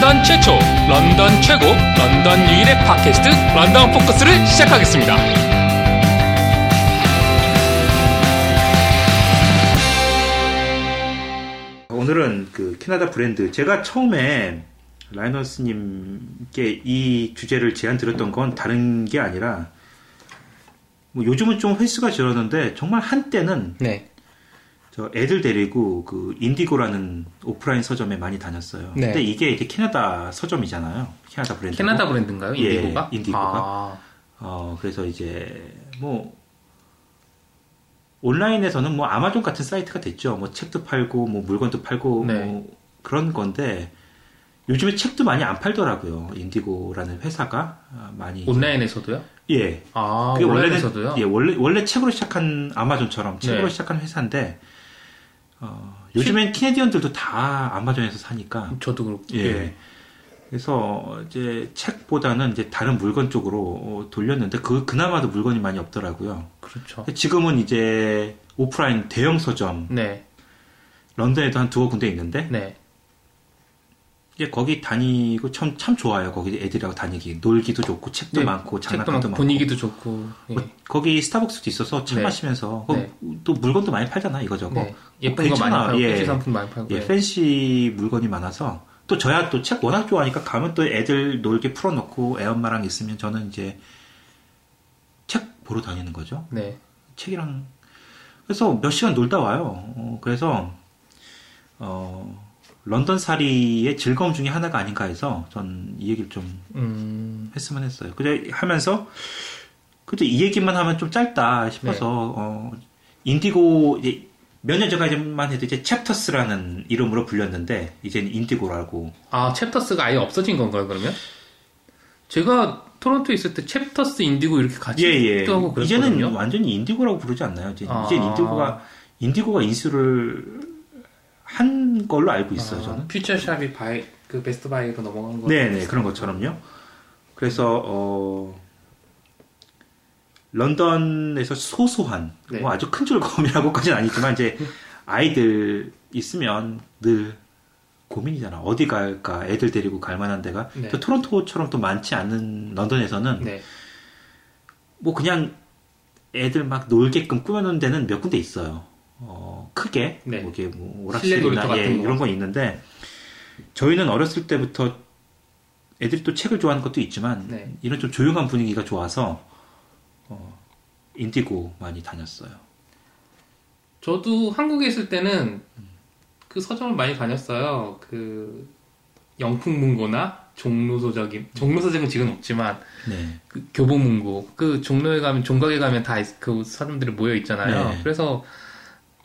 런던 최초, 런던 최고, 런던 유일의 팟캐스트 런던 포커스를 시작하겠습니다. 오늘은 그 캐나다 브랜드 제가 처음에 라이너스님께 이 주제를 제안 드렸던 건 다른 게 아니라 뭐 요즘은 좀 횟수가 줄었는데 정말 한때는 네. 저 애들 데리고 그 인디고라는 오프라인 서점에 많이 다녔어요. 네. 근데 이게 이제 캐나다 서점이잖아요. 캐나다 브랜드. 캐나다 브랜드인가요? 예, 인디고가? 인디고가. 아, 어 그래서 이제 뭐 온라인에서는 뭐 아마존 같은 사이트가 됐죠. 뭐 책도 팔고 뭐 물건도 팔고 네. 뭐 그런 건데 요즘에 책도 많이 안 팔더라고요. 인디고라는 회사가 아, 많이 온라인에서도요? 예. 아, 그게 온라인에서도요? 원래는 예 원래 원래 책으로 시작한 아마존처럼 책으로 네. 시작한 회사인데 어, 요즘엔 캐네디언들도 다 아마존에서 사니까 저도 그렇고. 예. 그래서 이제 책보다는 이제 다른 물건 쪽으로 어, 돌렸는데 그 그나마도 물건이 많이 없더라고요. 그렇죠. 지금은 이제 오프라인 대형 서점 네, 런던에도 한 두어 군데 있는데 네. 이제 거기 다니고 참 참 좋아요. 거기 애들하고 다니기 놀기도 좋고 책도 네, 많고 장난감도 많고 많고 분위기도 좋고. 예. 뭐 거기 스타벅스도 있어서 차 네. 마시면서 네. 또 물건도 많이 팔잖아 이거저거. 네. 예쁜 거 괜찮아. 많이 팔고, 예. 상품 많이 팔고. 예, 예. 팬시 물건이 많아서 또 저야 또 책 워낙 좋아하니까 가면 또 애들 놀게 풀어놓고 애 엄마랑 있으면 저는 이제 책 보러 다니는 거죠. 네. 책이랑 그래서 몇 시간 놀다 와요. 어, 그래서 어, 런던 살이의 즐거움 중에 하나가 아닌가 해서 전 이 얘기를 좀 음, 했으면 했어요. 그래 하면서 그래도 이 얘기만 하면 좀 짧다 싶어서 네. 어, 인디고 이제 몇 년 전까지만 해도 이제 챕터스라는 이름으로 불렸는데 이제는 인디고라고 아, 챕터스가 아예 없어진 건가요, 그러면? 제가 토론토에 있을 때 챕터스 인디고 이렇게 같이 예 예 하고 그랬거든요. 이제는 완전히 인디고라고 부르지 않나요? 이제 아. 이제 인디고가 인디고가 인수를 한 걸로 알고 있어요 저는. 아, 퓨처샵이 바이 그 베스트 바이로 넘어간 거. 네네 그런 것처럼요. 그래서 어 런던에서 소소한 네. 뭐 아주 큰 즐거움이라고까지는 아니지만 이제 아이들 있으면 늘 고민이잖아. 어디 갈까? 애들 데리고 갈 만한 데가 네. 또 토론토처럼 또 많지 않은 런던에서는 네. 뭐 그냥 애들 막 놀게끔 꾸며놓은 데는 몇 군데 있어요. 어, 크게 네. 뭐 이게 뭐 오락실이나 예. 이런 건 있는데 저희는 어렸을 때부터 애들이 또 책을 좋아하는 것도 있지만 네. 이런 좀 조용한 분위기가 좋아서 어, 인디고 많이 다녔어요. 저도 한국에 있을 때는 그 서점을 많이 다녔어요. 그 영풍문고나 종로서적인 종로서적은 지금 없지만 네. 그 교보문고 그 종로에 가면 종각에 가면 다그 서점들이 모여 있잖아요. 네. 그래서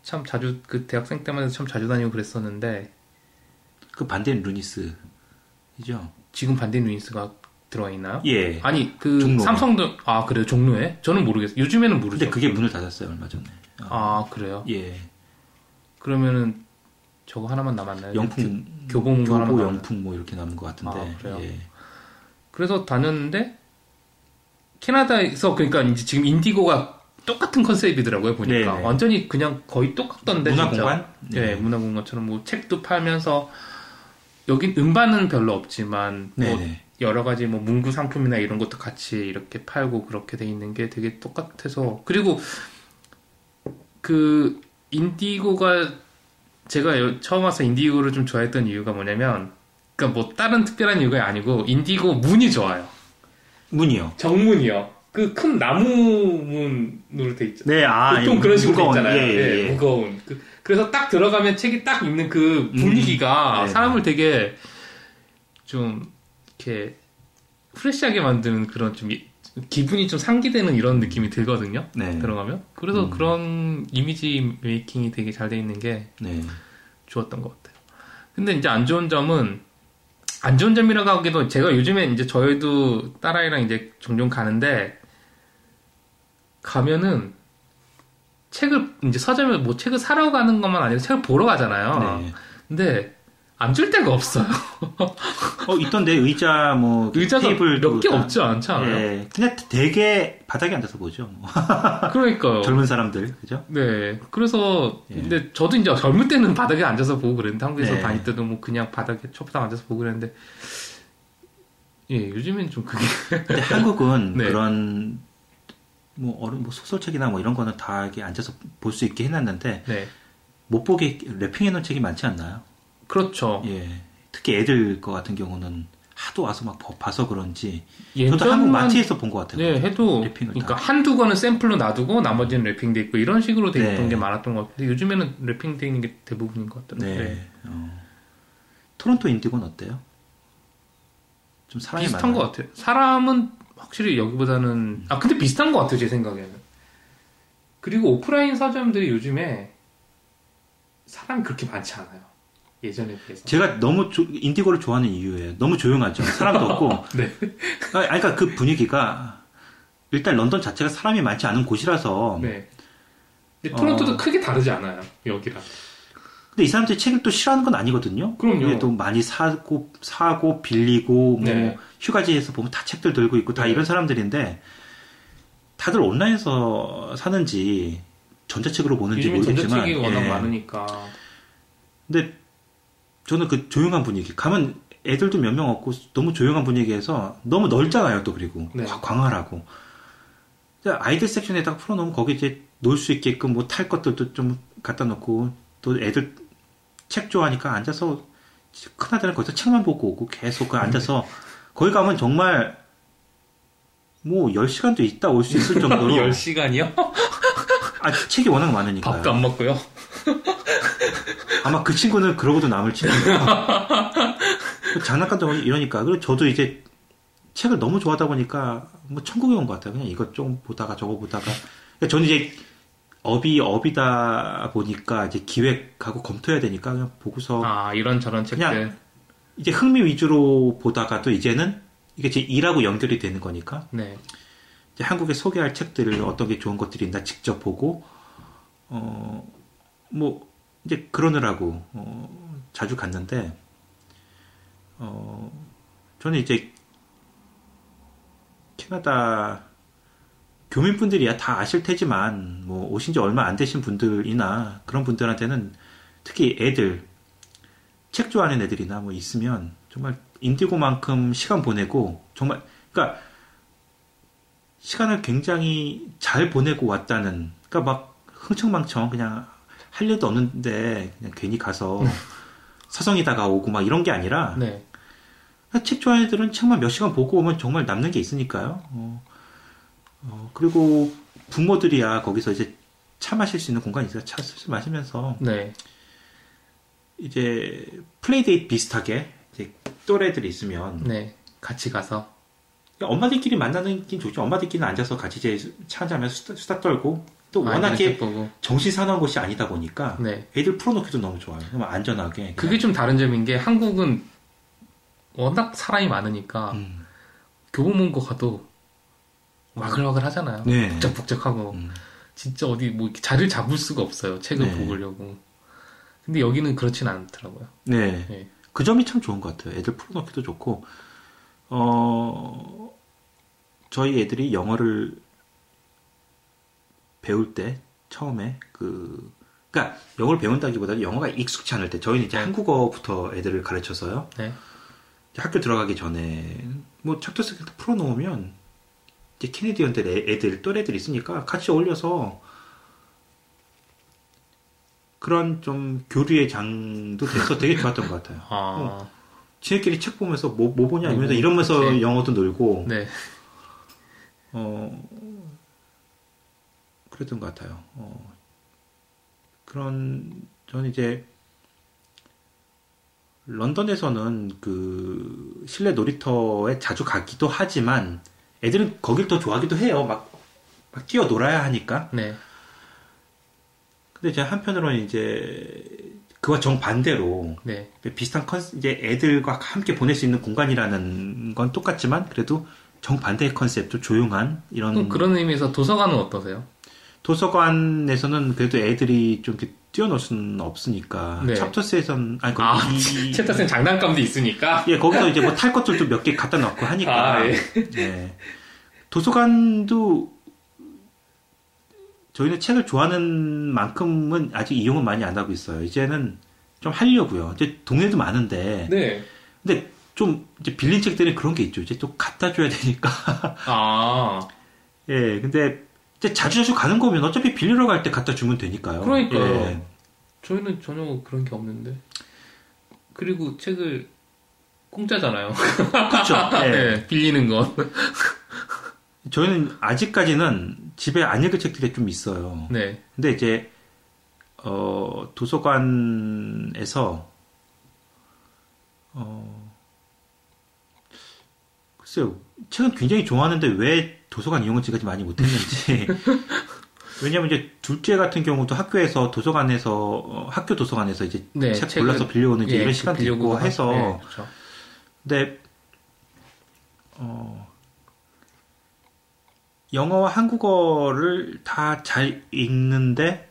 참 자주 그 대학생 때만 해도 참 자주 다니고 그랬었는데 그 반대는 루니스이죠. 지금 반대 누인스가 들어와 있나요? 예. 아니 그 종로에. 삼성도 아 그래요 종로에? 저는 모르겠어요. 요즘에는 모르죠. 근데 그게 문을 닫았어요 얼마 전에. 어, 아 그래요? 예. 그러면은 저거 하나만 남았나요? 영풍 교- 교보 남았나요? 영풍 뭐 이렇게 남은 것 같은데. 아, 그래요? 예. 그래서 다녔는데 캐나다에서 그러니까 이제 지금 인디고가 똑같은 컨셉이더라고요 보니까 네네. 완전히 그냥 거의 똑같던데 문화 진짜. 공간? 네, 문화공간처럼 뭐 책도 팔면서 여긴 음반은 별로 없지만 뭐 네네. 여러 가지 뭐 문구 상품이나 이런 것도 같이 이렇게 팔고 그렇게 돼 있는 게 되게 똑같아서 그리고 그 인디고가 제가 여- 처음 와서 인디고를 좀 좋아했던 이유가 뭐냐면 그러니까 뭐 다른 특별한 이유가 아니고 인디고 문이 좋아요. 문이요. 정문이요. 그 큰 나무 문으로 돼 있죠. 네, 아, 보통 예, 그런 식으로 돼 무거운, 있잖아요. 예, 예, 예, 예. 무거운. 그, 래서 딱 들어가면 책이 딱 있는 그 분위기가 음, 네. 사람을 되게 좀 이렇게 프레시하게 만드는 그런 좀 이- 기분이 좀 상기되는 이런 느낌이 들거든요. 네. 들어가면. 그래서 음. 그런 이미지 메이킹이 되게 잘 돼 있는 게 네. 좋았던 것 같아요. 근데 이제 안 좋은 점은 안 좋은 점이라고 하기도 제가 요즘에 이제 저희도 딸아이랑 이제 종종 가는데 가면은 책을 이제 서점에 뭐 책을 사러 가는 것만 아니라 책을 보러 가잖아요. 네. 근데 앉을 데가 없어요. 어, 있던데 의자 뭐 의자가 몇개 다- 없지 않지 않아요? 예. 그냥 되게 바닥에 앉아서 보죠. 뭐. 그러니까요. 젊은 사람들 그죠? 네. 그래서 예. 근데 저도 이제 젊을 때는 바닥에 앉아서 보고 그랬는데 한국에서 네. 다닐 때도 뭐 그냥 바닥에 초바닥 앉아서 보고 그랬는데 예, 요즘엔 좀 그게 한국은 네. 그런 뭐 어른 뭐 소설책이나 뭐 이런 거는 다 이렇게 앉아서 볼 수 있게 해놨는데 네. 못 보게 랩핑해 놓은 책이 많지 않나요? 그렇죠. 예. 특히 애들 거 같은 경우는 하도 와서 막 봐- 봐서 그런지 저도 예전만 한국 마트에서 본 것 같아요. 네, 해도 랩핑을 그러니까 다. 한두 권은 샘플로 놔두고 나머지는 랩핑돼 있고 이런 식으로 돼 있던 네. 게 많았던 것 같은데 요즘에는 랩핑돼 있는 게 대부분인 것 같던데. 네. 네. 어. 토론토 인디고는 어때요? 좀 사람이 비슷한 많아요? 것 같아요. 사람은 확실히 여기보다는 아 근데 비슷한 것 같아요 제 생각에는. 그리고 오프라인 서점들이 요즘에 사람이 그렇게 많지 않아요. 예전에 비해서. 제가 너무 조- 인디고를 좋아하는 이유예요. 너무 조용하죠. 사람도 없고. 네. 아, 아니, 그러니까 그 분위기가 일단 런던 자체가 사람이 많지 않은 곳이라서. 네. 토론토도 어. 크게 다르지 않아요 여기랑. 근데 이 사람들이 책을 또 싫어하는 건 아니거든요. 그럼요. 그래도 많이 사고 사고 빌리고 뭐 네. 휴가지에서 보면 다 책들 들고 있고 다 네. 이런 사람들인데 다들 온라인에서 사는지 전자책으로 보는지 모르겠지만 전자책이 워낙 예. 많으니까. 근데 저는 그 조용한 분위기 가면 애들도 몇 명 없고 너무 조용한 분위기에서 너무 넓잖아요 또 그리고 네. 광- 광활하고 아이들 섹션에다가 풀어놓으면 거기 이제 놀 수 있게끔 뭐 탈 것들도 좀 갖다 놓고 또 애들 책 좋아하니까 앉아서 큰아들은 거기서 책만 보고 오고 계속 그 앉아서 거기 가면 정말 뭐 10시간도 있다 올 수 있을 정도로 10시간이요? 아 책이 워낙 많으니까요 밥도 안 먹고요. 아마 그 친구는 그러고도 남을 친구예요. 장난감도 이러니까. 그리고 저도 이제 책을 너무 좋아하다 보니까 뭐 천국에 온 것 같아요. 그냥 이것 좀 보다가 저거 보다가. 그러니까 저는 이제 업이 업이다 보니까 이제 기획하고 검토해야 되니까 그냥 보고서 아 이런 저런 책들. 그냥 이제 흥미 위주로 보다가도 이제는 이게 제 일하고 연결이 되는 거니까 네. 이제 한국에 소개할 책들을 어떤 게 좋은 것들이 있나 직접 보고 어 뭐 이제 그러느라고 어, 자주 갔는데 어 저는 이제 캐나다 교민분들이야 다 아실 테지만 뭐 오신 지 얼마 안 되신 분들이나 그런 분들한테는 특히 애들 책 좋아하는 애들이나 뭐 있으면 정말 인디고만큼 시간 보내고 정말 그러니까 시간을 굉장히 잘 보내고 왔다는 그러니까 막 흥청망청 그냥 할 일도 없는데 그냥 괜히 가서 서성이다가 오고 막 이런 게 아니라 네. 책 좋아하는 애들은 책만 몇 시간 보고 오면 정말 남는 게 있으니까요. 어, 어, 그리고 부모들이야 거기서 이제 차 마실 수 있는 공간이 있어요. 차 슬슬 마시면서 네. 이제 playdate 비슷하게 이제 또래들이 있으면 네. 같이 가서. 엄마들끼리 만나는 게 좋죠. 엄마들끼리 앉아서 같이 이제 차 한잔하면서 수다, 수다 떨고 또 워낙에. 정신 사나운 곳이 아니다 보니까 네. 애들 풀어놓기도 너무 좋아요. 그럼 안전하게. 그게 좀 다른 점인 게 한국은 워낙 사람이 많으니까 음. 교보문고 가도 와글와글 하잖아요. 네. 북적북적하고 음. 진짜 어디 뭐 이렇게 자리를 잡을 수가 없어요. 책을 네. 보려고. 근데 여기는 그렇진 않더라고요. 네. 네. 그 점이 참 좋은 것 같아요. 애들 풀어놓기도 좋고, 어, 저희 애들이 영어를 배울 때, 처음에, 그, 그니까, 영어를 배운다기보다는 영어가 익숙치 않을 때, 저희는 이제 네. 한국어부터 애들을 가르쳐서요. 네. 학교 들어가기 전에, 뭐, 챕터스에 풀어놓으면, 이제 Canadian들 애- 애들, 또래들 있으니까 같이 어울려서, 그런 좀 교류의 장도 돼서 되게 좋았던 것 같아요. 아, 지네끼리 책 보면서 뭐, 뭐 보냐 이러면서 음, 이러면서 그치. 영어도 놀고 네. 어 그랬던 것 같아요. 어, 그런 저는 이제 런던에서는 그 실내 놀이터에 자주 가기도 하지만 애들은 거길 더 좋아하기도 해요. 막, 막 뛰어 놀아야 하니까. 네. 근데 이제 한편으로는 이제 그와 정반대로 네. 비슷한 컨 이제 애들과 함께 보낼 수 있는 공간이라는 건 똑같지만 그래도 정반대의 컨셉도 조용한 이런 그럼 그런 의미에서 도서관은 어떠세요? 도서관에서는 그래도 애들이 좀 이렇게 뛰어놀 수는 없으니까 네. 챕터스에선 아니 그 아, 이- 챕터스는 장난감도 있으니까. 예 거기서 이제 뭐 탈 것들도 몇 개 갖다 놓고 하니까 아, 예. 예. 도서관도 저희는 책을 좋아하는 만큼은 아직 이용은 많이 안 하고 있어요. 이제는 좀 하려고요. 이제 동네도 많은데 네. 근데 좀 이제 빌린 책들은 그런 게 있죠. 이제 또 갖다 줘야 되니까. 아, 예, 근데 이제 자주 자주 가는 거면 어차피 빌리러 갈 때 갖다 주면 되니까요. 그러니까요. 예. 저희는 전혀 그런 게 없는데. 그리고 책을 공짜잖아요. 그렇죠. 예. 네, 빌리는 건. 저희는 아직까지는 집에 안 읽을 책들이 좀 있어요. 네. 근데 이제 어, 도서관에서 어, 글쎄요 책은 굉장히 좋아하는데 왜 도서관 이용을 지금까지 많이 못했는지 왜냐면 이제 둘째 같은 경우도 학교에서 도서관에서 어, 학교 도서관에서 이제 네, 책 책을- 골라서 빌려오는 이제 예, 이런 시간도 있고 하- 해서 네, 그렇죠. 근데 어, 영어와 한국어를 다 잘 읽는데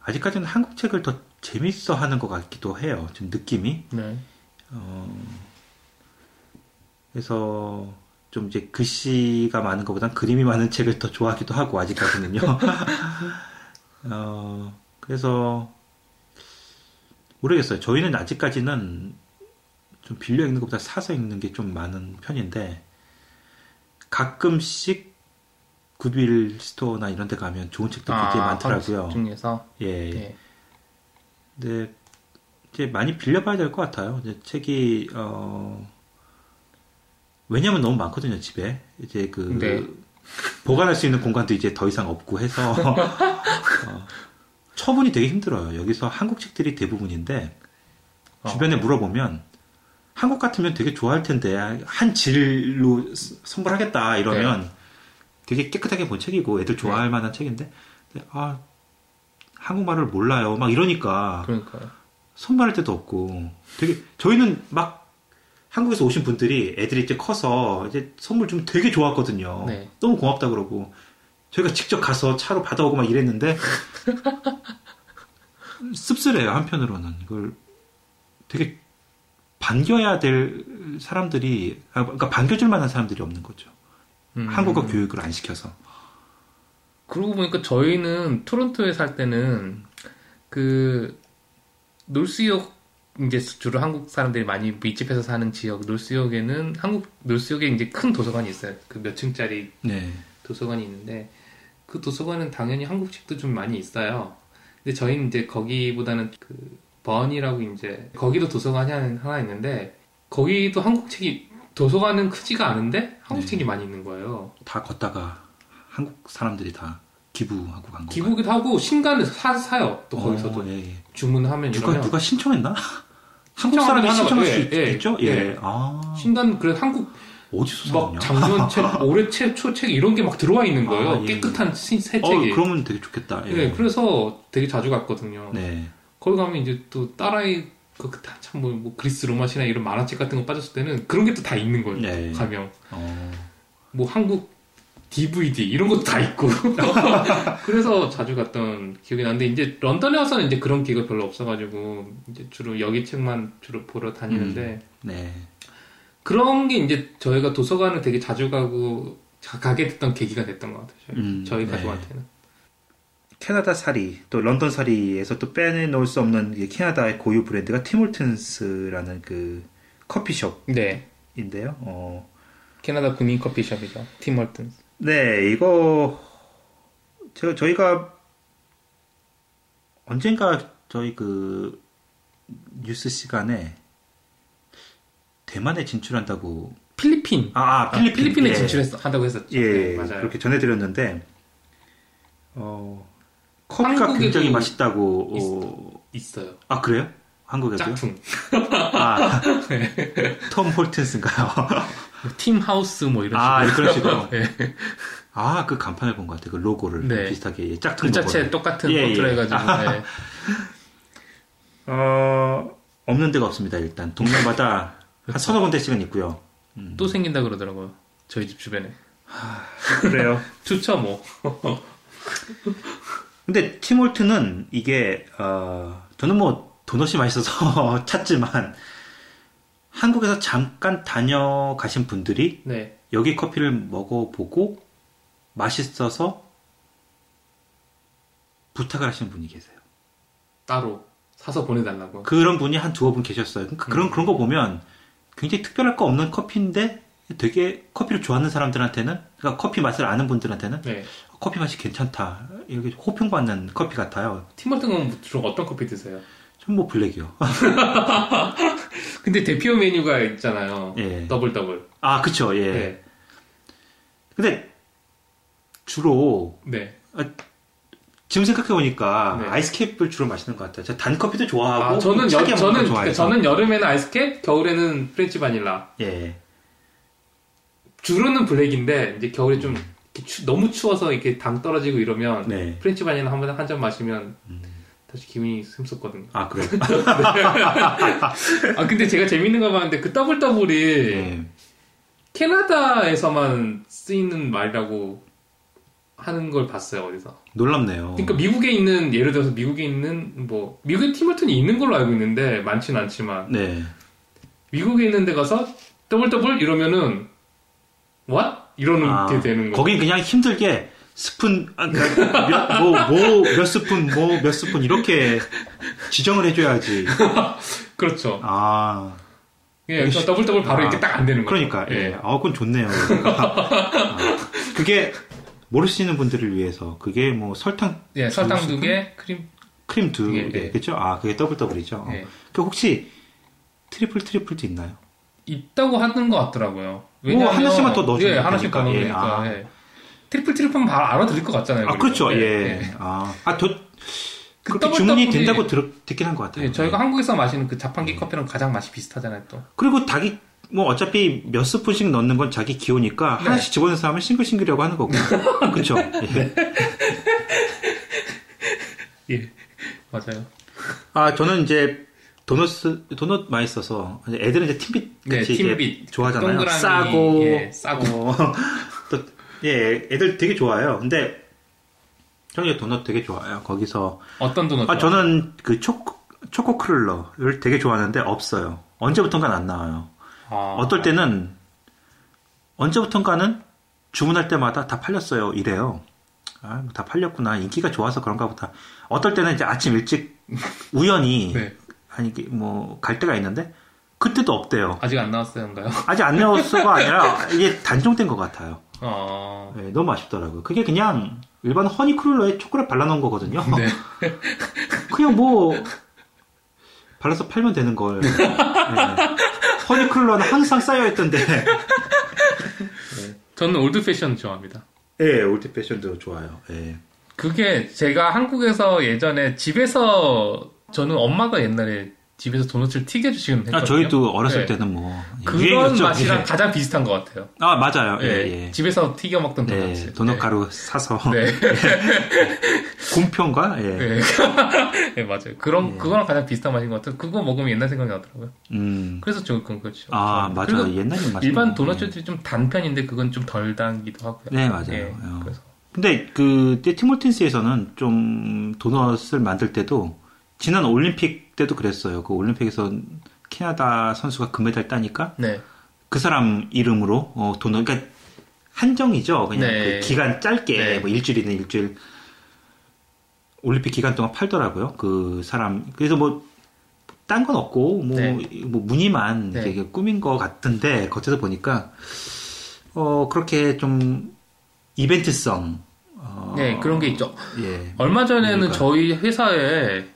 아직까지는 한국 책을 더 재밌어 하는 것 같기도 해요. 좀 느낌이. 네. 어, 그래서 좀 이제 글씨가 많은 것보단 그림이 많은 책을 더 좋아하기도 하고 아직까지는요. 어, 그래서 모르겠어요. 저희는 아직까지는 좀 빌려 읽는 것보다 사서 읽는 게 좀 많은 편인데 가끔씩 굿윌 스토어나 이런 데 가면 좋은 책도 굉장히 많더라고요. 한국 중에서. 예. 네. 근데 이제 많이 빌려봐야 될 것 같아요. 이제 책이 어 왜냐면 너무 많거든요 집에 이제 그 네. 보관할 수 있는 공간도 이제 더 이상 없고 해서 어, 처분이 되게 힘들어요. 여기서 한국 책들이 대부분인데 어. 주변에 물어보면 한국 같으면 되게 좋아할 텐데 한 질로 스- 선물하겠다 이러면 되게 깨끗하게 본 책이고 애들 좋아할 만한 책인데 아 한국말을 몰라요 막 이러니까 그러니까요. 선물할 데도 없고 되게 저희는 막 한국에서 오신 분들이 애들이 이제 커서 이제 선물 좀 되게 좋았거든요. 네. 너무 고맙다 그러고 저희가 직접 가서 차로 받아오고 막 이랬는데 씁쓸해요 한편으로는 이걸 되게 반겨야 될 사람들이 아, 그러니까 반겨줄 만한 사람들이 없는 거죠. 음. 한국어 교육을 안 시켜서. 그러고 보니까 저희는 토론토에 살 때는 그 놀수역 이제 주로 한국 사람들이 많이 밀집해서 사는 지역 놀수역에는 한국 놀수역에 이제 큰 도서관이 있어요. 그 몇 층짜리 네. 도서관이 있는데 그 도서관은 당연히 한국 책도 좀 많이 있어요. 근데 저희는 이제 거기보다는 그 번이라고 이제 거기도 도서관이 하나 있는데 거기도 한국 책이 도서관은 크지가 않은데 한국 네. 책이 많이 있는 거예요. 다 걷다가 한국 사람들이 다 기부하고 간 거. 기부기도 하고 신간을 사, 사요. 또 거기서도 어, 예, 예. 주문하면 누가 이러면 누가 신청했나? 한국 사람이 거 신청할 하나- 수 예, 있, 예, 있죠? 예. 예. 아 신간 그래 한국 어디서 막? 작년 책, 올해 책, 초책 이런 게 막 들어와 있는 거예요. 아, 예, 깨끗한 신- 새 어, 책이. 그러면 되게 좋겠다. 예. 네, 그래서 되게 자주 갔거든요. 네. 거기 가면 이제 또 딸아이 그참뭐 뭐 그리스 로마시나 이런 만화책 같은 거 빠졌을 때는 그런 게 또 다 있는 거예요. 네. 가면 어. 뭐 한국 DVD 이런 것도 다 있고 그래서 자주 갔던 기억이 나는데 이제 런던에 와서는 이제 그런 기회가 별로 없어가지고 이제 주로 여기 책만 주로 보러 다니는데 네. 그런 게 이제 저희가 도서관을 되게 자주 가고 자- 가게 됐던 계기가 됐던 것 같아요. 저희, 음, 저희 네. 가족한테는. 캐나다 사리 또 런던 사리에서 또 빼놓을 수 없는 이 캐나다의 고유 브랜드가 티몰튼스라는 그 커피숍인데요. 네. 어, 캐나다 국민 커피숍이죠. 팀 헐튼. 네, 이거 제가 저희가 언젠가 저희 그 뉴스 시간에 대만에 진출한다고 필리핀. 아, 아, 아, 필리핀 필리핀에 예. 진출한다고 했었죠. 예, 네, 맞아요. 그렇게 전해드렸는데 어 커피가 굉장히 맛있다고 어, 있어요. 아 그래요? 한국에도요? 짝퉁. 아, 톰 홀튼스인가요? 팀 하우스 뭐 이런 아, 식으로. 그런 식으로. 네. 아, 그 간판을 본 것 같아요. 그 로고를 네. 비슷하게 예, 짝퉁 글자체 로고를. 똑같은 예, 폰트로 예. 해가지고. 네. 어, 없는 데가 없습니다. 일단 동네마다 한 서너 군데씩은 있고요. 음. 또 생긴다 그러더라고요. 저희 집 주변에. 그래요. 좋죠 뭐. 근데 팀홀트는 이게 어, 저는 뭐 도넛이 맛있어서 찾지만 한국에서 잠깐 다녀가신 분들이 네. 여기 커피를 먹어보고 맛있어서 부탁을 하시는 분이 계세요. 따로 사서 보내달라고. 그런 분이 한 두어 분 계셨어요. 그러니까 그런 그런 거 보면 굉장히 특별할 거 없는 커피인데 되게 커피를 좋아하는 사람들한테는 그러니까 커피 맛을 아는 분들한테는 네. 커피 맛이 괜찮다 이렇게 호평받는 커피 같아요. Tim Horton은 주로 어떤 커피 드세요? 전 뭐 블랙이요. 근데 대표 메뉴가 있잖아요. 예. double double. 아 그쵸 예. 네. 근데 주로 네. 지금 생각해 보니까 네. Iced Capp을 주로 마시는 것 같아요. 제가 단 커피도 좋아하고 아, 저는 여, 차게 먹는 저는 거 그러니까. 저는 여름에는 Iced Capp, 겨울에는 French vanilla. 예. 주로는 블랙인데 이제 겨울에 좀 이렇게 추- 너무 추워서 이렇게 당 떨어지고 이러면 네. French vanilla 한번 한잔 마시면 다시 기분이 슴었거든요. 아 그래. 아 근데 제가 재밌는 거 봤는데 그 double double이 예. 캐나다에서만 쓰이는 말이라고 하는 걸 봤어요 어디서. 놀랍네요. 그러니까 미국에 있는 예를 들어서 미국에 있는 뭐 미국에 Tim Horton이 있는 걸로 알고 있는데 많지는 않지만 네. 미국에 있는 데 가서 double double 이러면은 what 이러는 아, 게 되는 거. 거긴 그냥 힘들게 스푼 아, 뭐뭐몇 스푼 뭐 몇 스푼 이렇게 지정을 해줘야지. 그렇죠. 아 예, 그래서 double double 바로 아, 이렇게 딱 안 되는 거예요. 그러니까 예. 아 그건 좋네요. 아, 그게 모르시는 분들을 위해서 그게 뭐 설탕 예, 설탕 두두 개, 크림. 크림 두 예, 개, 예. 그렇죠? 아 그게 double double이죠. 예. 그 혹시 triple triple도 있나요? 있다고 하는 것 같더라고요. 뭐 하나씩만 더 넣어주면 예, 하나씩 더. 예, 넣으니까. 아. 예. triple triple은 바로 알아들을 것 같잖아요. 아. 그렇죠. 예. 예. 아, 아 더, 그 그렇게 주문이 double이- 된다고 들, 듣긴 한 것 같아요. 예, 저희가 예. 한국에서 마시는 그 자판기 커피랑 가장 맛이 비슷하잖아요, 또. 그리고 닭이 뭐 어차피 몇 스푼씩 넣는 건 자기 기호니까 네. 하나씩 집어넣어서 하면 single single이라고 하는 거고. 그렇죠. 예. 예. 맞아요. 아 저는 이제 도넛 도넛 많이 써서 애들은 이제 Timbit 네, 같이 Timbit. 이제 좋아하잖아요. 동그라미, 싸고 예, 싸고. 어, 또, 예, 애들 되게 좋아해요. 근데 저는 도넛 되게 좋아해요. 거기서 어떤 도넛? 아 좋아? 저는 그 초코 초코 크룰러를 되게 좋아하는데 없어요. 언제부턴가는 안 나와요. 아, 어떨 때는 언제부턴가는 주문할 때마다 다 팔렸어요. 이래요. 아, 뭐다 팔렸구나. 인기가 좋아서 그런가 보다. 어떨 때는 이제 아침 일찍 우연히 네. 아니 뭐갈 때가 있는데 그때도 없대요. 아직 안 나왔어요인가요? 아직 안 나왔어가 아니라 이게 단종된 것 같아요. 아, 네, 너무 아쉽더라고요. 그게 그냥 일반 honey cruller에 초콜릿 발라놓은 거거든요. 네. 그냥 뭐 발라서 팔면 되는 걸. 네. honey cruller는 항상 쌓여있던데. 저는 old fashion 좋아합니다. 예, old fashion도 좋아요. 예. 그게 제가 한국에서 예전에 집에서 저는 엄마가 옛날에 집에서 도넛을 튀겨 주시는 했거든요. 아, 저희도 어렸을 네. 때는 뭐 그런 유행이었죠. 맛이랑 예. 가장 비슷한 것 같아요. 아 맞아요. 예, 예, 예. 집에서 튀겨 먹던 네, 도넛. 도넛 가루 사서 네. 곰평과 예. 네. 네, 맞아요. 그런 예. 그거랑 가장 비슷한 맛인 것 같아요. 그거 먹으면 옛날 생각이 나더라고요. 음. 그래서 저 그건 그렇죠. 아 맞아. 그리고 옛날에 맛. 일반 도넛들이 좀 단 편인데 그건 좀 덜 단기도 하고요. 네 맞아요. 예, 어. 그래서 근데 그 티몰틴스에서는 좀 도넛을 만들 때도 지난 올림픽 때도 그랬어요. 그 올림픽에서 캐나다 선수가 금메달 따니까 네. 그 사람 이름으로 어, 도넛 그러니까 한정이죠. 그냥 네. 그 기간 짧게 네. 뭐 일주일이든 일주일 올림픽 기간 동안 팔더라고요. 그 사람 그래서 뭐 딴 건 없고 뭐, 네. 뭐 무늬만 네. 되게 꾸민 것 같던데 겉에서 보니까 어 그렇게 좀 이벤트성 어, 네, 그런 게 있죠. 예. 얼마 전에는 그러니까. 저희 회사에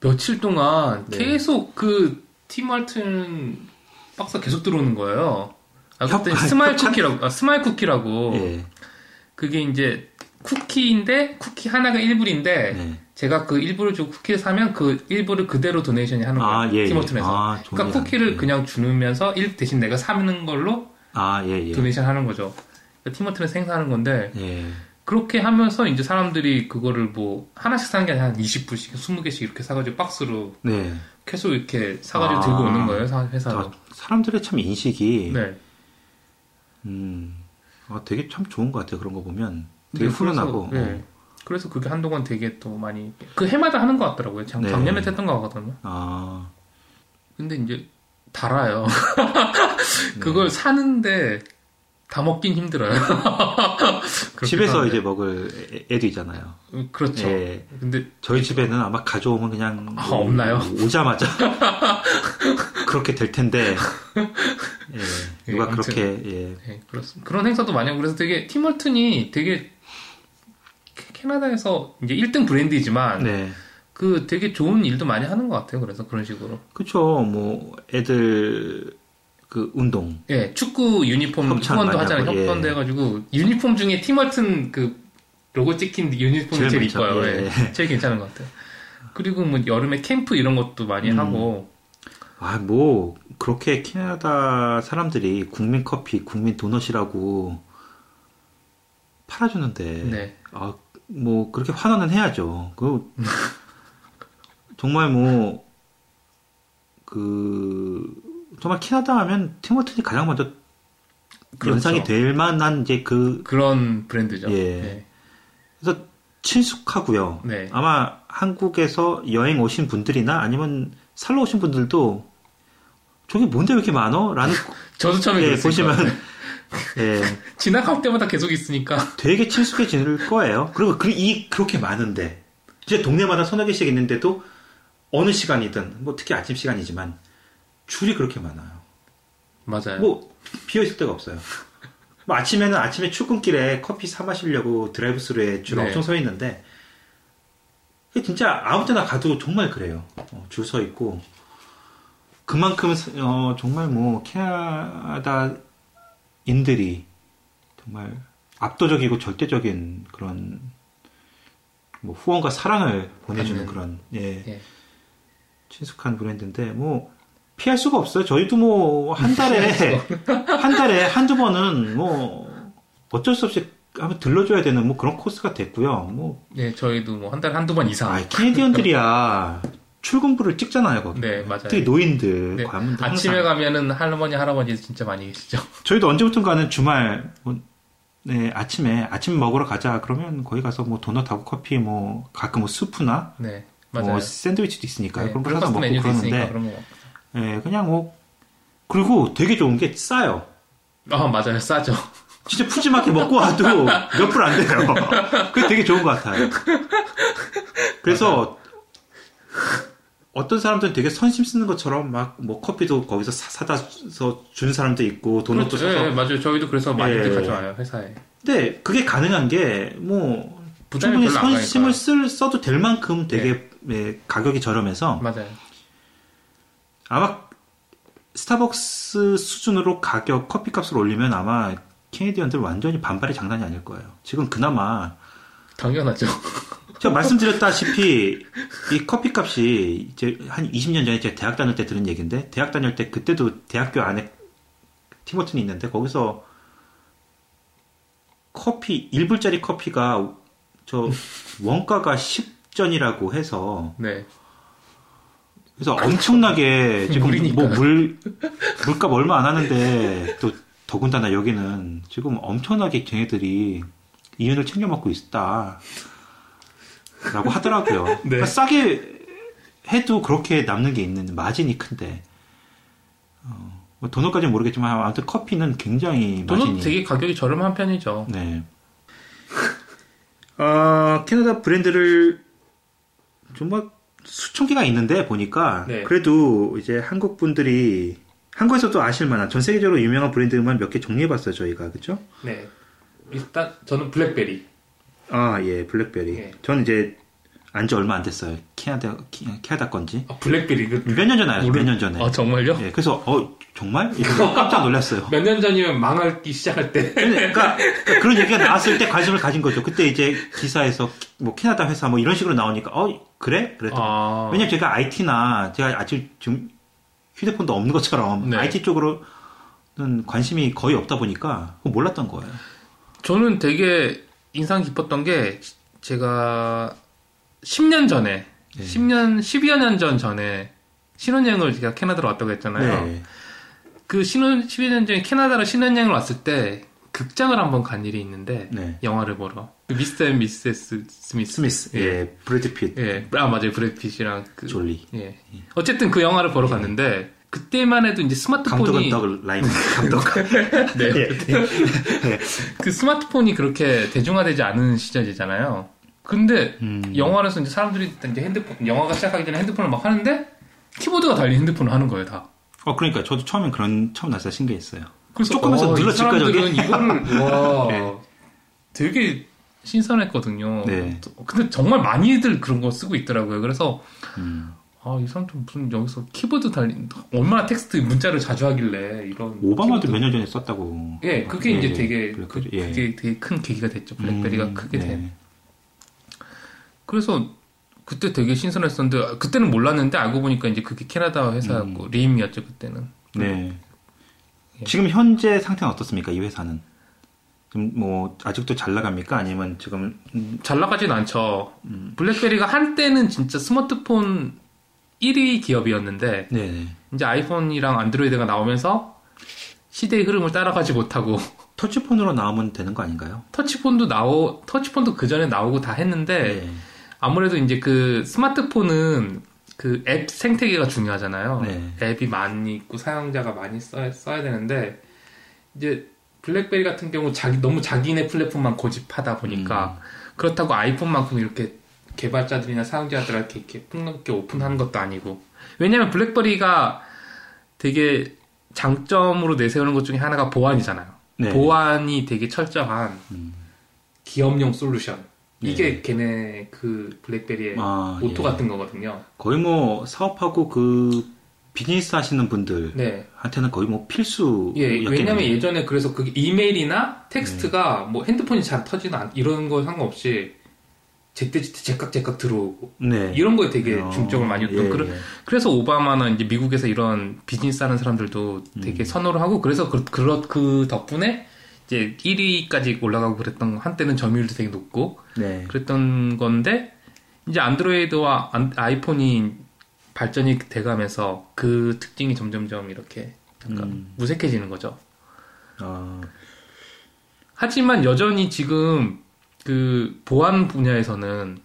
며칠 동안 네. 계속 그 Tim Horton 박스가 계속 들어오는 거예요. 아, 그때 협- smile? 쿠키라고, 아, smile 쿠키라고. 예. 그게 이제 쿠키인데 쿠키 하나가 1불인데 네. 제가 그 1불을 주고 쿠키를 사면 그 1불을 그대로 donation이 하는 거예요. 아, 예, 예. Tim Horton에서. 아. 그러니까 쿠키를 예. 그냥 주면서 1 대신 내가 사는 걸로 아, 예, 예. donation 하는 거죠. 그러니까 티머튼에서 행사하는 건데 예. 그렇게 하면서 이제 사람들이 그거를 뭐 하나씩 사는 게 아니라 한 20불씩, 20개씩 이렇게 사가지고 박스로 네. 계속 이렇게 사가지고 아. 들고 오는 거예요, 사- 회사로. 저 사람들의 참 인식이 네. 음, 아, 되게 참 좋은 것 같아요. 그런 거 보면 되게 네, 훈훈하고. 그래서, 어. 네. 그래서 그게 한동안 되게 또 많이 그 해마다 하는 것 같더라고요. 작, 네. 작년에 했던 것 같거든요. 아, 근데 이제 달아요. 네. 그걸 사는데 다 먹긴 힘들어요. 집에서. 이제 먹을 애- 애도 있잖아요. 그렇죠. 예. 근데 저희 집에는 아마 가져오면 그냥 아, 없나요? 오자마자 그렇게 될 텐데 예, 누가 예, 아무튼. 그렇게 예, 네, 그렇습니다. 그런 행사도 많이 하고 그래서 되게 팀월튼이 되게 캐- 캐나다에서 이제 1등 브랜드이지만 네 그 되게 좋은 일도 많이 하는 것 같아요. 그래서 그런 식으로. 그쵸 뭐 애들 그 운동 예, 축구 유니폼 후원도 하잖아요. 예. 협찬도 해가지고 유니폼 중에 팀월튼 그 로고 찍힌 유니폼이 제일 이뻐요. 예. 예. 제일 괜찮은 것 같아요. 그리고 뭐 여름에 캠프 이런 것도 많이 음. 하고 아 뭐 그렇게 캐나다 사람들이 국민 커피 국민 도넛이라고 팔아주는데 네. 아, 뭐 그렇게 환원은 해야죠. 그 정말 뭐 그 정말 캐나다 하면 팀워튼이 가장 먼저 그렇죠. 연상이 될 만한 이제 그 그런 브랜드죠. 예. 그래서 친숙하고요. 네. 아마 한국에서 여행 오신 분들이나 아니면 살러 오신 분들도 저게 뭔데 왜 이렇게 많어? 라는 저도 처음에 예. 보시면 예, 지나갈 때마다 계속 있으니까 되게 친숙해질 거예요. 그리고 그, 이 그렇게 많은데 이제 동네마다 서너 개씩 있는데도 어느 시간이든 뭐 특히 아침 시간이지만 줄이 그렇게 많아요. 맞아요. 뭐 비어 있을 데가 없어요. 뭐 아침에는 아침에 출근길에 커피 사 마시려고 드라이브스루에 줄 네. 엄청 서 있는데 진짜 아무 때나 가도 정말 그래요. 어, 줄서 있고 그만큼 어, 정말 뭐 캐나다인들이 정말 압도적이고 절대적인 그런 뭐 후원과 사랑을 보내주는. 그런 예, 예. 친숙한 브랜드인데 뭐 피할 수가 없어요. 저희도 뭐 한 달에 한 달에 한두 번은 뭐 어쩔 수 없이 한번 들러줘야 되는 뭐 그런 코스가 됐고요. 뭐 네, 저희도 뭐 한 달에 한두 번 이상. 아, Canadian들이야 출근부를 찍잖아요. 거기. 네, 맞아요. 특히 노인들 네, 가면 아침에 가면은 할머니, 할아버지 진짜 많이 계시죠. 저희도 언제부턴가는 주말 뭐, 네 아침에 아침 먹으러 가자 그러면 거기 가서 뭐 도넛하고 커피 뭐 가끔 뭐 수프나 네, 맞아요. 뭐 샌드위치도 있으니까 네, 그런 거 breakfast 먹고 그러는데. 예 그냥 뭐 그리고 되게 좋은 게 싸요. 아, 맞아요. 싸죠. 진짜 푸짐하게 먹고 와도 몇 불 안 돼요. 그게 되게 좋은 것 같아요. 그래서 어떤 사람들은 되게 선심 쓰는 것처럼 막 뭐 커피도 거기서 사, 사다서 준 사람도 있고 도넛도 그렇죠. 사서 예, 맞아요. 저희도 그래서 많이들 예. 가져와요, 회사에. 근데 그게 가능한 게 뭐 충분히 선심을. 쓸 써도 될 만큼 되게 예, 가격이 저렴해서 맞아요. 아마 스타벅스 수준으로 가격 커피 값을 올리면 아마 캐네디언들 완전히 반발이 장난이 아닐 거예요. 지금 그나마 당연하죠. 제가 말씀드렸다시피 이 커피 값이 이제 한 20년 전에 제가 대학 다닐 때 들은 얘기인데 대학 다닐 때 그때도 대학교 안에 팀워튼이 있는데 거기서 커피 1불짜리 커피가 저 원가가 10전이라고 해서 네. 그래서 엄청나게 지금. 뭐물 물값 얼마 안 하는데 또 더군다나 여기는 지금 엄청나게 걔네들이 이윤을 챙겨 먹고 있다. 라고 하더라고요. 네. 그러니까 싸게 해도 그렇게 남는 게 있는 마진이 큰데 어, 뭐 도넛까지는 모르겠지만 아무튼 커피는 굉장히 도넛 마진이 되게 가격이 저렴한 편이죠. 네. 어, 캐나다 브랜드를 정말 수천 개가 있는데 보니까 네. 그래도 이제 한국 분들이 한국에서도 아실 만한 전 세계적으로 유명한 브랜드만 몇 개 정리해봤어요 저희가 그죠? 네. 일단 저는 블랙베리. 아 예 블랙베리. 예. 저는 이제 안지 얼마 안 됐어요 캐나다 키- 캐나다 건지 아, 블랙베리 그몇년 전에 알았어요 모르- 몇년 전에. 아 정말요? 예, 그래서 어 정말 깜짝 놀랐어요. 몇 년 전이면 망하기 시작할 때. 그러니까, 그러니까 그런 얘기가 나왔을 때 관심을 가진 거죠. 그때 이제 기사에서 뭐 캐나다 회사 뭐 이런 식으로 나오니까 어 그래? 그랬더니 아. 왜냐면 제가 IT나 제가 아직 지금 휴대폰도 없는 것처럼 네. IT 쪽으로는 관심이 거의 없다 보니까 몰랐던 거예요. 저는 되게 인상 깊었던 게 제가 10년 전에 네. 10년 12여 년 전 전에 신혼여행을 제가 캐나다로 왔다고 했잖아요. 네. 그 신혼 12년 전에 캐나다로 신혼여행을 왔을 때 극장을 한번 간 일이 있는데 네. 영화를 보러 그 Mr. and Mrs. Smith. Smith, 예. 예, 브래드 핏, 예, 아 맞아요 브래드 핏이랑 그 졸리. 예. 어쨌든 그 영화를 보러 갔는데 그때만 해도 이제 감독은 스마트폰이 덕 라이만 감독. 네. 예. 그 스마트폰이 그렇게 대중화되지 않은 시절이잖아요. 근데 음. 영화에서 이제 사람들이 이제 핸드폰 영화가 시작하기 전에 핸드폰을 막 하는데 키보드가 달린 핸드폰을 하는 거예요 다. 어, 그러니까 저도 처음엔 그런 처음 나서 신기했어요. 그래서 조금해서 어, 이 눌러칠까, 저게? 사람들은 이거를 와 네. 되게 신선했거든요. 네. 근데 정말 많이들 그런 거 쓰고 있더라고요. 그래서 음. 아이 사람들 무슨 여기서 키보드 달린 얼마나 텍스트 문자를 자주 하길래 이런 오바마도 몇 년 전에 썼다고. 예 그게 이제 예, 되게 그, 예. 게 되게 큰 계기가 됐죠 블랙베리가 음, 크게 네. 된. 그래서 그때 되게 신선했었는데 그때는 몰랐는데 알고 보니까 이제 그게 캐나다 회사였고 림이었죠 그때는. 네. 예. 지금 현재 상태는 어떻습니까? 이 회사는? 좀뭐 아직도 잘 나갑니까? 아니면 지금 음, 잘 나가진 않죠. 블랙베리가 한때는 진짜 스마트폰 1위 기업이었는데 네. 이제 아이폰이랑 안드로이드가 나오면서 시대의 흐름을 따라가지 못하고 터치폰으로 나오면 되는 거 아닌가요? 터치폰도 나오 터치폰도 그 전에 나오고 다 했는데 네. 아무래도 이제 그 스마트폰은 그 앱 생태계가 중요하잖아요. 네. 앱이 많이 있고 사용자가 많이 써야, 써야 되는데 이제 블랙베리 같은 경우 자기 너무 자기네 플랫폼만 고집하다 보니까 음. 그렇다고 아이폰만큼 이렇게 개발자들이나 사용자들한테 이렇게 폭넓게 오픈하는 것도 아니고 왜냐하면 블랙베리가 되게 장점으로 내세우는 것 중에 하나가 보안이잖아요. 네. 보안이 되게 철저한 음. 기업용 솔루션. 이게 네. 걔네 그 블랙베리의 아, 모토 예. 같은 거거든요. 거의 뭐 사업하고 그 비즈니스 하시는 분들한테는 네. 거의 뭐 필수. 예, 왜냐면 예전에 그래서 그 이메일이나 텍스트가 네. 뭐 핸드폰이 잘 터지는 안- 이런 거 상관없이 제때제때 제깍제깍 들어오고 네. 이런 거에 되게 어, 중점을 많이 뒀던 예, 그런 예. 그래서 오바마나 이제 미국에서 이런 비즈니스 하는 사람들도 음. 되게 선호를 하고 그래서 그, 그, 그 덕분에 이제 1위까지 올라가고 그랬던 거, 한때는 점유율도 되게 높고 네. 그랬던 건데 이제 안드로이드와 안- 아이폰이 발전이 돼가면서 그 특징이 점점점 이렇게 약간 음. 무색해지는 거죠. 어, 하지만 여전히 지금 그 보안 분야에서는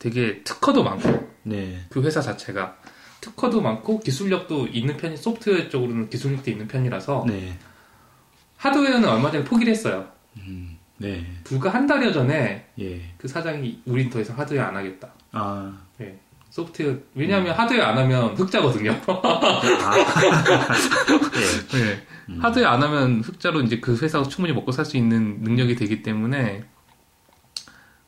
되게 특허도 많고 네. 그 회사 자체가 특허도 많고 기술력도 있는 편이 소프트웨어 쪽으로는 기술력도 있는 편이라서 네. 하드웨어는 얼마 전에 포기를 했어요. 음, 네. 불과 한 달여 전에 예. 그 사장이 우린 더 이상 하드웨어 안 하겠다. 아, 소프트웨어 왜냐하면 하드웨어 안 하면 흑자거든요. 아. 예. 네. 하드웨어 안 하면 흑자로 이제 그 회사가 충분히 먹고 살 수 있는 능력이 되기 때문에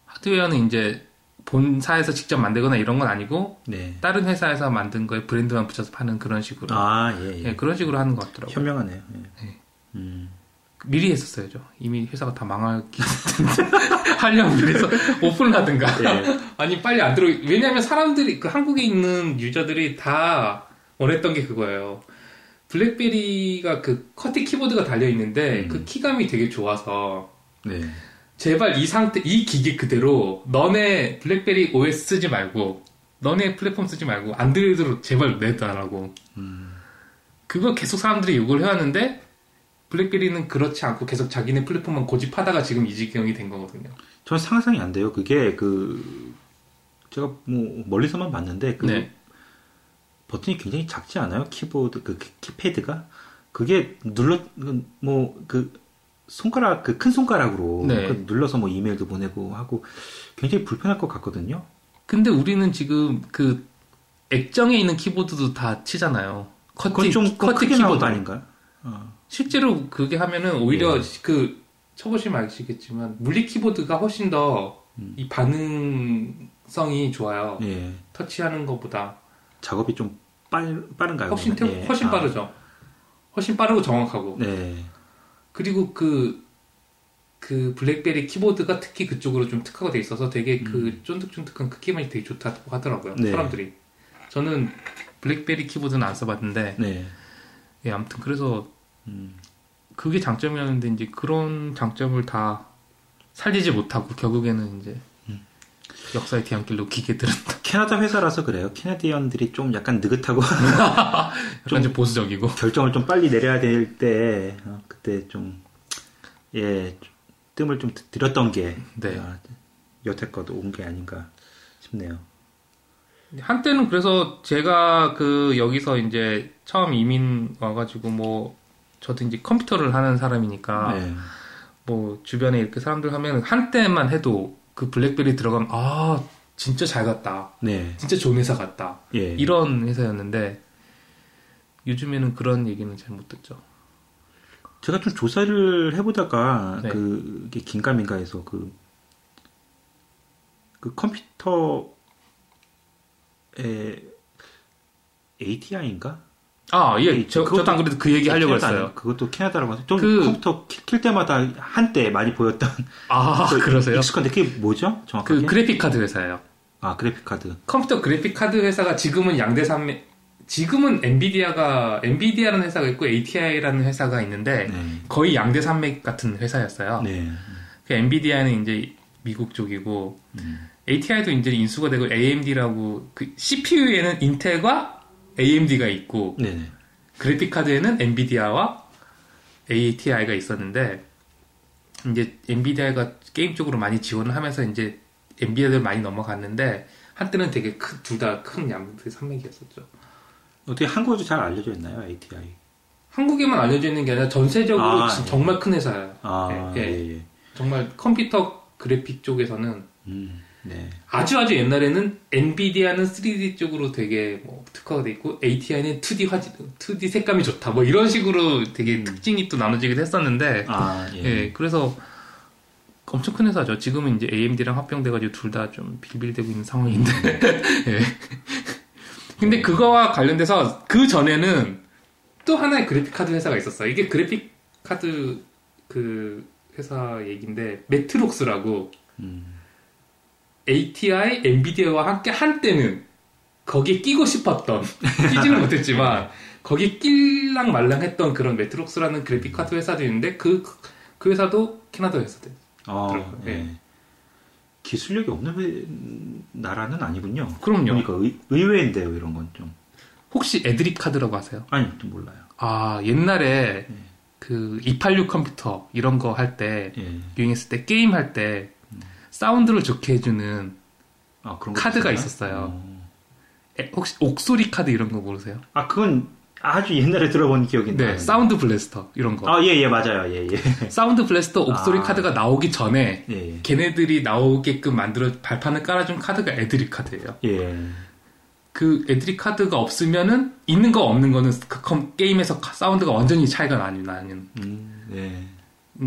하드웨어는 이제 본사에서 직접 만들거나 이런 건 아니고 네. 다른 회사에서 만든 거에 브랜드만 붙여서 파는 그런 식으로 아, 예, 예. 예, 그런 식으로 하는 것 같더라고요. 현명하네요. 예. 네. 음. 미리 했었어야죠. 이미 회사가 다 망하기 하려면 그래서 오픈을 하든가 예. 아니 빨리 안 들어 왜냐하면 사람들이 그 한국에 있는 유저들이 다 원했던 게 그거예요. 블랙베리가 그 커티 키보드가 달려 있는데 음. 그 키감이 되게 좋아서 네. 제발 이 상태 이 기계 그대로 너네 블랙베리 OS 쓰지 말고 너네 플랫폼 쓰지 말고 안드로이드로 제발 내달라고 음. 그거 계속 사람들이 요구를 해왔는데 블랙베리는 그렇지 않고 계속 자기네 플랫폼만 고집하다가 지금 이 지경이 된 거거든요. 전 상상이 안 돼요. 그게 그 제가 뭐 멀리서만 봤는데 그 네. 버튼이 굉장히 작지 않아요? 키보드 그 키- 키패드가 그게 눌러 뭐 그 손가락 그 큰 손가락으로 네. 그 눌러서 뭐 이메일도 보내고 하고 굉장히 불편할 것 같거든요. 근데 우리는 지금 그 액정에 있는 키보드도 다 치잖아요. 그건 커티 좀 나온 키보드 거 아닌가? 어. 실제로 그게 하면은 오히려 예. 그 쳐보시면 아시겠지만 물리 키보드가 훨씬 더 음. 이 반응성이 좋아요. 예. 터치하는 것보다 작업이 좀 빨, 빠른가요? 훨씬? 태- 예. 훨씬 아, 빠르죠. 훨씬 빠르고 정확하고 네. 그리고 그, 그 블랙베리 키보드가 특히 그쪽으로 좀 특화가 돼 있어서 되게 그 쫀득쫀득한 그 키만이 되게 좋다고 하더라고요. 네. 사람들이. 저는 블랙베리 키보드는 안 써봤는데, 네. 예, 아무튼 그래서 음. 그게 장점이었는데 이제 그런 장점을 다 살리지 못하고 결국에는 이제 음. 역사의 뒤안길로 기계들은 캐나다 회사라서 그래요. 캐나디언들이 좀 약간 느긋하고 약간 좀 보수적이고 결정을 좀 빨리 내려야 될 때, 어, 그때 좀 예, 뜸을 좀 드- 들였던 게 네. 아, 여태껏 온 게 아닌가 싶네요. 한때는 그래서 제가 그 여기서 이제 처음 이민 와가지고 뭐 저도 이제 컴퓨터를 하는 사람이니까 네. 뭐 주변에 이렇게 사람들 하면 한때만 해도 그 블랙베리 들어가면 아 진짜 잘 갔다 네. 진짜 좋은 회사 같다 예. 이런 회사였는데 요즘에는 그런 얘기는 잘 못 듣죠. 제가 좀 조사를 해보다가 네. 그게 긴가민가해서 그, 그 컴퓨터에 ATI인가? 아, 예. 이- 저, 그것도- 안 그래도 그 얘기 하려고 캐나다 했어요. 그것도 캐나다라고 해서 좀 그- 컴퓨터 킬, 킬 때마다 한때 많이 보였던 아, 그 그러세요? 익숙한데 그게 뭐죠? 정확하게? 그 그래픽 카드 회사예요. 아 그래픽 카드. 컴퓨터 그래픽 카드 회사가 지금은 양대 산맥, 지금은 엔비디아가, 엔비디아라는 회사가 있고 ATI라는 회사가 있는데 네. 거의 양대 산맥 같은 회사였어요. 네. 그 엔비디아는 이제 미국 쪽이고 음. ATI도 이제 인수가 되고 AMD라고 그 CPU에는 인텔과 AMD가 있고 네네. 그래픽 카드에는 엔비디아와 ATI가 있었는데 이제 엔비디아가 게임 쪽으로 많이 지원을 하면서 이제 엔비디아들 많이 넘어갔는데 한때는 되게 둘 다 큰 양대 산맥이었었죠. 어떻게 한국에도 잘 알려져 있나요? ATI. 한국에만 알려져 있는 게 아니라 전 세계적으로 아, 진- 예. 정말 큰 회사예요. 아 예, 예. 예. 예. 정말 컴퓨터 그래픽 쪽에서는 음. 네. 아주 아주 옛날에는 엔비디아는 3D 쪽으로 되게 뭐 특화가 돼 있고 ATI는 2D 화질, 2D 색감이 좋다 뭐 이런 식으로 되게 음. 특징이 또 나눠지기도 했었는데 아 예. 예, 그래서 엄청 큰 회사죠. 지금은 이제 AMD랑 합병돼가지고 둘 다 좀 빌빌대고 있는 상황인데. 예. 근데 그거와 관련돼서 그 전에는 또 하나의 그래픽 카드 회사가 있었어요. 이게 그래픽 카드 그 회사 얘기인데 Matrox라고 음. ATI, 엔비디아와 함께 한때는 거기에 끼고 싶었던 끼지는 못했지만 거기에 낄랑 말랑했던 그런 Matrox라는 그래픽 카드 회사도 있는데 그, 그 회사도 캐나다 회사들. 아. 예. 예. 기술력이 없는 회- 나라는 아니군요. 그럼요. 그러니까 의, 의외인데요, 이런 건 좀. 혹시 AdLib 카드라고 아세요? 아니, 좀 몰라요. 아 옛날에 예. 그286 컴퓨터 이런 거 할때 예. 유행했을 때 게임 할 때 사운드를 좋게 해주는 아, 카드가 있었나? 있었어요. 어. 에, 혹시 옥소리 카드 이런 거 모르세요? 아, 그건 아주 옛날에 들어본 기억이 나요. 네, Sound Blaster 이런 거. 아, 예, 예, 맞아요. 예, 예. Sound Blaster 옥소리 아. 카드가 나오기 전에 예, 걔네들이 나오게끔 만들어 발판을 깔아준 카드가 AdLib 카드예요. 예. 예. 그 AdLib 카드가 없으면은 있는 거 없는 거는 그 컴- 게임에서 카- 사운드가 완전히 차이가 나는 나는 음, 네.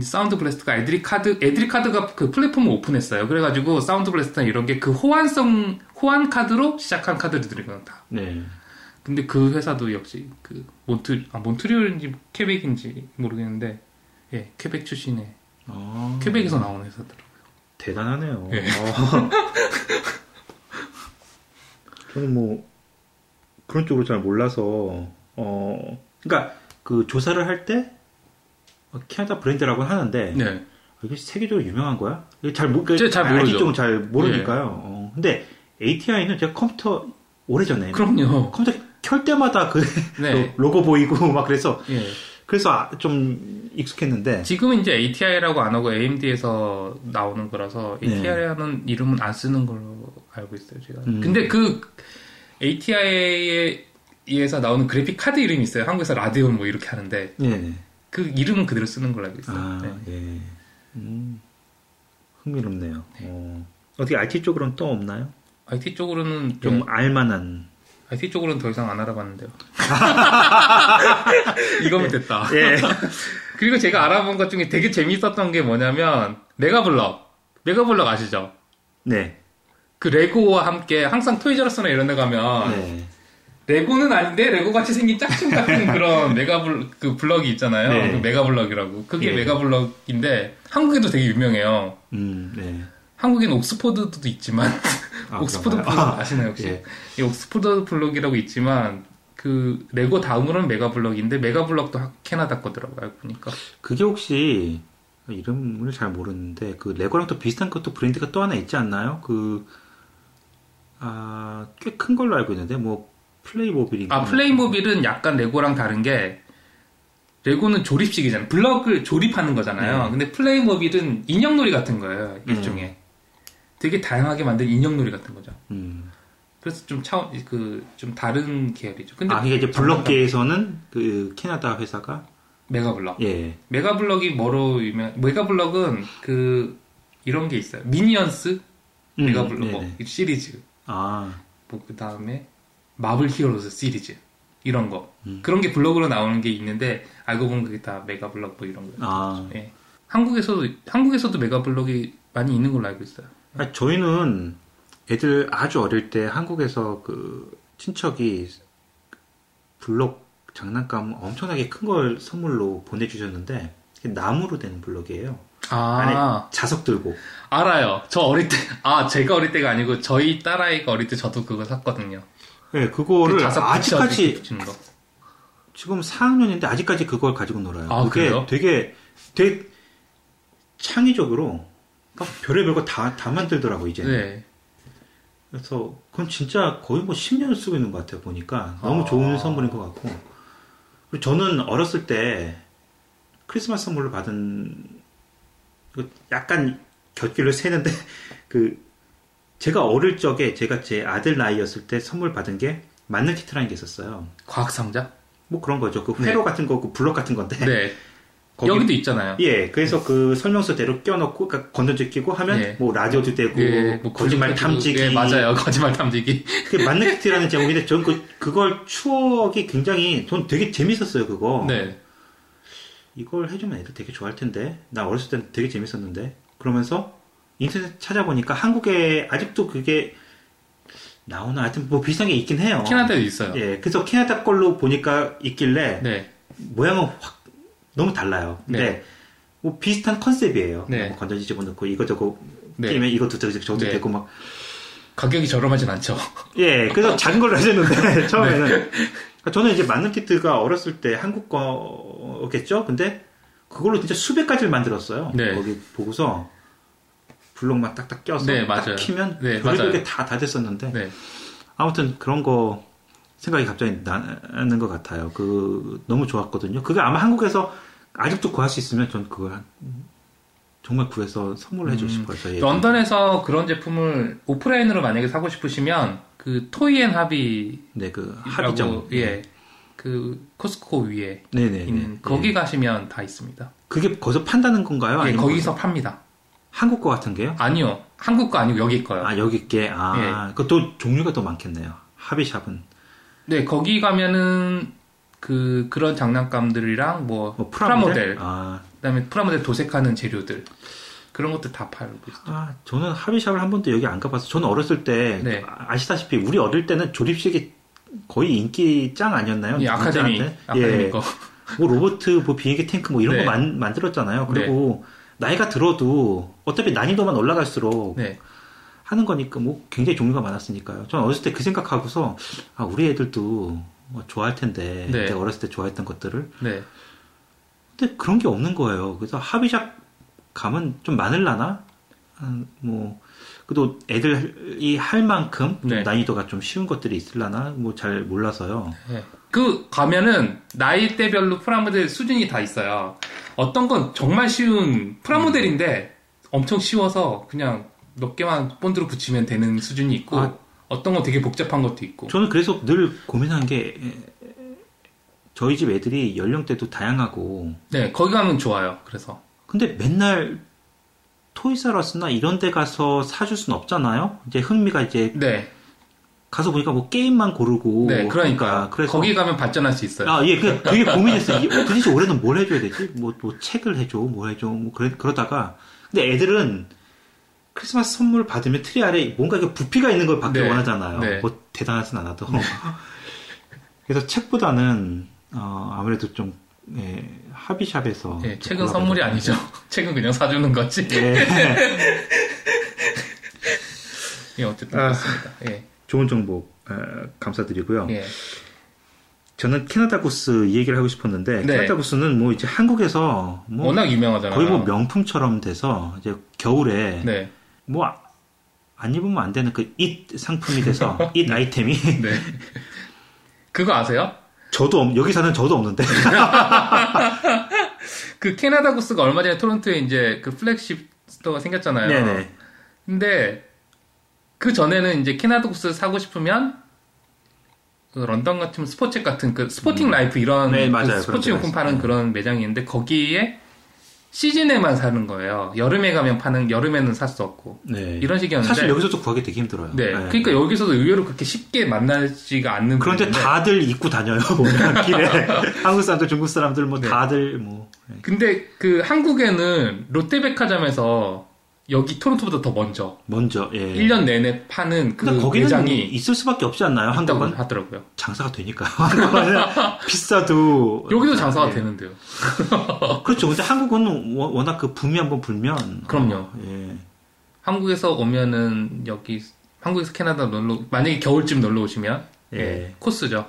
Sound Blaster가 AdLib 카드 AdLib 카드가 그 플랫폼을 오픈했어요. 그래가지고 Sound Blaster나 이런 게 그 호환성 호환 카드로 시작한 카드들이거든 다. 네. 근데 그 회사도 역시 그 몬트 아 몬트리올인지 퀘벡인지 모르겠는데 예 퀘벡 출신의 아, 퀘벡에서 나온 회사더라고요. 대단하네요. 예. 어. 저는 뭐 그런 쪽으로 잘 몰라서 어 그러니까 그 조사를 할때 캐나다 브랜드라고 하는데 네. 이게 세계적으로 유명한 거야? 이게 잘 모, 제가 잘 모르죠. 쪽은 잘 모르니까요. 어, 근데 ATI는 제가 컴퓨터 오래전에 그럼요. 컴퓨터 켤 때마다 그 네. 로고 보이고 막 그래서 예. 그래서 아, 좀 익숙했는데 지금은 이제 ATI라고 안 하고 AMD에서 나오는 거라서 네. ATI라는 이름은 안 쓰는 걸로 알고 있어요, 제가. 음. 근데 그 ATI에 의해서 나오는 그래픽 카드 이름이 있어요. 한국에서 라데온 뭐 이렇게 하는데 네. 그 이름은 그대로 쓰는 걸로 알고 있어요. 아, 네. 예. 음, 흥미롭네요. 네. 어, 어떻게 IT 쪽으로는 또 없나요? IT 쪽으로는 좀좀 알만한. IT 쪽으로는 더 이상 안 알아봤는데요. 이거면 됐다. 예. 그리고 제가 알아본 것 중에 되게 재밌었던 게 뭐냐면 메가블럭. 메가블럭 아시죠? 네. 그 레고와 함께 항상 토이저러스나 이런 데 가면 네. 레고는 아닌데 레고 같이 생긴 짝퉁 같은 그런 메가블 그 블럭이 있잖아요. 네. 그 메가블럭이라고. 그게 예. 메가블럭인데 한국에도 되게 유명해요. 음, 네. 한국엔 옥스포드도 있지만 아, 옥스포드 블럭 그런가요? 아시나요 혹시? 예. 이 옥스포드 블럭이라고 있지만 그 레고 다음으로는 메가블럭인데 메가블럭도 하- 캐나다 거더라고요 알고 보니까. 그게 혹시 이름을 잘 모르는데 그 레고랑 또 비슷한 것도 브랜드가 또 하나 있지 않나요? 그 아, 꽤 큰 걸로 알고 있는데 뭐 플레이모빌인가? 아 플레이모빌은 약간 레고랑 다른 게 레고는 조립식이잖아요. 블럭을 조립하는 거잖아요. 네. 근데 플레이모빌은 인형놀이 같은 거예요. 음. 일종의. 되게 다양하게 만든 인형놀이 같은 거죠. 음. 그래서 좀 차원 그좀 다른 계열이죠. 근데 아, 이게 이제 블럭계에서는 그 캐나다 회사가 메가블럭. 예. 메가블럭이 뭐로 유명? 메가블럭은 그 이런 게 있어요. 미니언스 음, 메가블럭 뭐 네네. 이 시리즈. 아, 뭐 그 다음에 마블 히어로즈 시리즈 이런 거 음. 그런 게 블럭으로 나오는 게 있는데 알고 보면 그게 다 메가블럭 뭐 이런 거예요. 아. 예. 한국에서도 한국에서도 메가블럭이 많이 있는 걸로 알고 있어요. 아, 저희는 애들 아주 어릴 때 한국에서 그 친척이 블록 장난감 엄청나게 큰 걸 선물로 보내주셨는데 나무로 된 블럭이에요. 아 자석 들고. 알아요. 저 어릴 때 아 제가 어릴 때가 아니고 저희 딸아이가 어릴 때 저도 그거 샀거든요. 네, 그거를 그 아직까지. 지금 4학년인데 아직까지 그걸 가지고 놀아요. 아, 그게 그래요? 되게 되게 창의적으로 막 별의별 거 다 다 만들더라고 이제. 네. 그래서 그건 진짜 거의 뭐 10년을 쓰고 있는 것 같아요 보니까 너무 아. 좋은 선물인 것 같고 그리고 저는 어렸을 때 크리스마스 선물로 받은 그 약간 곁길로 새는데 그 제가 어릴 적에 제가 제 아들 나이였을 때 선물 받은 게 만능 키트라는 게 있었어요. 과학 상자? 뭐 그런 거죠. 그 네. 회로 같은 거고 블럭 같은 건데. 네. 거기- 여기도 있잖아요. 예, 그래서 그 설명서대로 껴놓고 그러니까 건전지 끼고 하면 예. 뭐 라디오도 되고 예, 뭐 거짓말 탐지기 예, 맞아요. 거짓말 탐지기. 그 만능 키트라는 제목인데 전 그, 그걸 추억이 굉장히 전 되게 재밌었어요 그거 네. 이걸 해주면 애들 되게 좋아할 텐데 나 어렸을 때는 되게 재밌었는데 그러면서 인터넷 찾아보니까 한국에 아직도 그게 나오나 하여튼 뭐 비슷한 게 있긴 해요 캐나다에도 있어요. 예 그래서 캐나다 걸로 보니까 있길래 네. 모양은 확 너무 달라요 근데 네. 뭐 비슷한 컨셉이에요 네. 뭐 건전지 집어넣고 이것저것 네. 끼면 이것도 저것도 저것도 네. 되고 막 가격이 저렴하진 않죠. 예, 그래서 작은 걸로 하셨는데, 처음에는. 네. 그러니까 저는 이제 만능 키트가 어렸을 때 한국 거겠죠? 근데 그걸로 진짜 수백 가지를 만들었어요. 네. 거기 보고서 블록만 딱딱 껴서 네, 딱. 키면 네, 별의별 맞아요. 게 다, 다 됐었는데 네. 아무튼 그런 거 생각이 갑자기 나는 것 같아요. 그 너무 좋았거든요. 그게 아마 한국에서 아직도 구할 수 있으면 전 그걸 한- 정말 구해서 선물을 해주고 음, 싶어요. 런던에서 그런 제품을 오프라인으로 만약에 사고 싶으시면 그 토이앤 하비 네, 그 합의점. 예. 그 코스코 위에 네네. 있는 거기 가시면 다 있습니다. 그게 거기서 판다는 건가요? 예, 거기서 팝니다. 한국 거 같은 게요? 아니요. 한국 거 아니고 여기 거요. 아 여기 게 예. 아, 그것도 종류가 더 많겠네요. 합의샵은 네, 거기 가면은 그 그런 장난감들이랑 뭐, 뭐 프라모델, 프라모델. 아, 그다음에 프라모델 도색하는 재료들 그런 것들 다 팔고 있어요. 아, 저는 합의샵을 한 번도 여기 안 가봐서 저는 어렸을 때 네. 아- 아시다시피 우리 어릴 때는 조립식이 거의 인기 짱 아니었나요? 예, 아카데미? 아카데미 예. 거. 뭐 로보트, 뭐 비행기 탱크 뭐 이런 네. 거 만, 만들었잖아요. 그리고 나이가 들어도 어차피 난이도만 올라갈수록 네, 하는 거니까 뭐 굉장히 종류가 많았으니까요. 저는 어렸을 때 그 생각하고서 아 우리 애들도 뭐 좋아할 텐데 네. 내가 어렸을 때 좋아했던 것들을 네, 근데 그런 게 없는 거예요. 그래서 합의샵 가면 좀 많을라나? 한, 뭐, 그래도 애들이 할 만큼 좀 네. 난이도가 좀 쉬운 것들이 있을라나? 뭐 잘 몰라서요. 네. 그 가면은 나이대별로 프라모델 수준이 다 있어요. 어떤 건 정말 쉬운 프라모델인데 엄청 쉬워서 그냥 몇 개만 본드로 붙이면 되는 수준이 있고 아. 어떤 건 되게 복잡한 것도 있고. 저는 그래서 늘 고민한 게 에, 저희 집 애들이 연령대도 다양하고 네, 거기 가면 좋아요. 그래서 근데 맨날 토이사러스나 이런 데 가서 사줄 순 없잖아요. 이제 흥미가 이제 네, 가서 보니까 뭐 게임만 고르고 네, 그러니까. 그래서 거기 가면 발전할 수 있어요. 아, 예, 그, 되게 고민했어요. 이- 어, 도대체 올해는 뭘 해줘야 되지? 뭐, 뭐, 책을 해줘, 뭐 해줘, 뭐, 그래, 그러다가. 근데 애들은 크리스마스 선물 받으면 트리 아래 뭔가 이렇게 부피가 있는 걸 받길 네, 원하잖아요. 네. 뭐, 대단하진 않아도. 그래서 책보다는, 어, 아무래도 좀, 예, hobby shop에서. 네, 좀 책은 선물이 아니죠. 책은 그냥 사주는 거지. 예. 예, 어쨌든 아. 그렇습니다. 예, 좋은 정보, 어, 감사드리고요. 예, 저는 캐나다 구스 이 얘기를 하고 싶었는데, 네. 캐나다 구스는 뭐 이제 한국에서 뭐, 워낙 유명하잖아요. 거의 뭐 명품처럼 돼서 이제 겨울에 네, 뭐안 입으면 안 되는 그 잇 상품이 돼서 잇 아이템이 네. 그거 아세요? 저도 없- 여기 사는 저도 없는데. 그 캐나다 구스가 얼마 전에 토론토에 이제 그 flagship store가 생겼잖아요. 네네. 근데 그 전에는 이제 캐나다 구스 사고 싶으면 그 런던 같은 스포츠 같은 그 Sporting Life 이런 네, 그. 스포츠 용품 파는. 그런 매장이 있는데 거기에 시즌에만 사는 거예요. 여름에 가면 파는 여름에는 살 수 없고 네. 이런 식이었는데 사실 여기서도 구하기 되게 힘들어요. 네. 그러니까 여기서도 의외로 그렇게 쉽게 만나지가 않는 그런데 분인데 다들 입고 다녀요. 보면 길에 한국 사람들, 중국 사람들 뭐 네. 다들 뭐 네. 근데 그 한국에는 롯데백화점에서 여기 토론토보다 더 먼저 먼저 예. 1년 내내 파는 그 거기는 매장이 있을 수밖에 없지 않나요? 한국은 하더라고요. 장사가 되니까. 비싸도 여기도 장사가 예. 되는데요. 그렇죠. 근데 한국은 워- 워낙 그 붐이 한번 불면 그럼요. 어, 예. 한국에서 오면은 여기 한국에서 캐나다 놀러 만약에 겨울쯤 놀러 오시면 예, 예. 코스죠.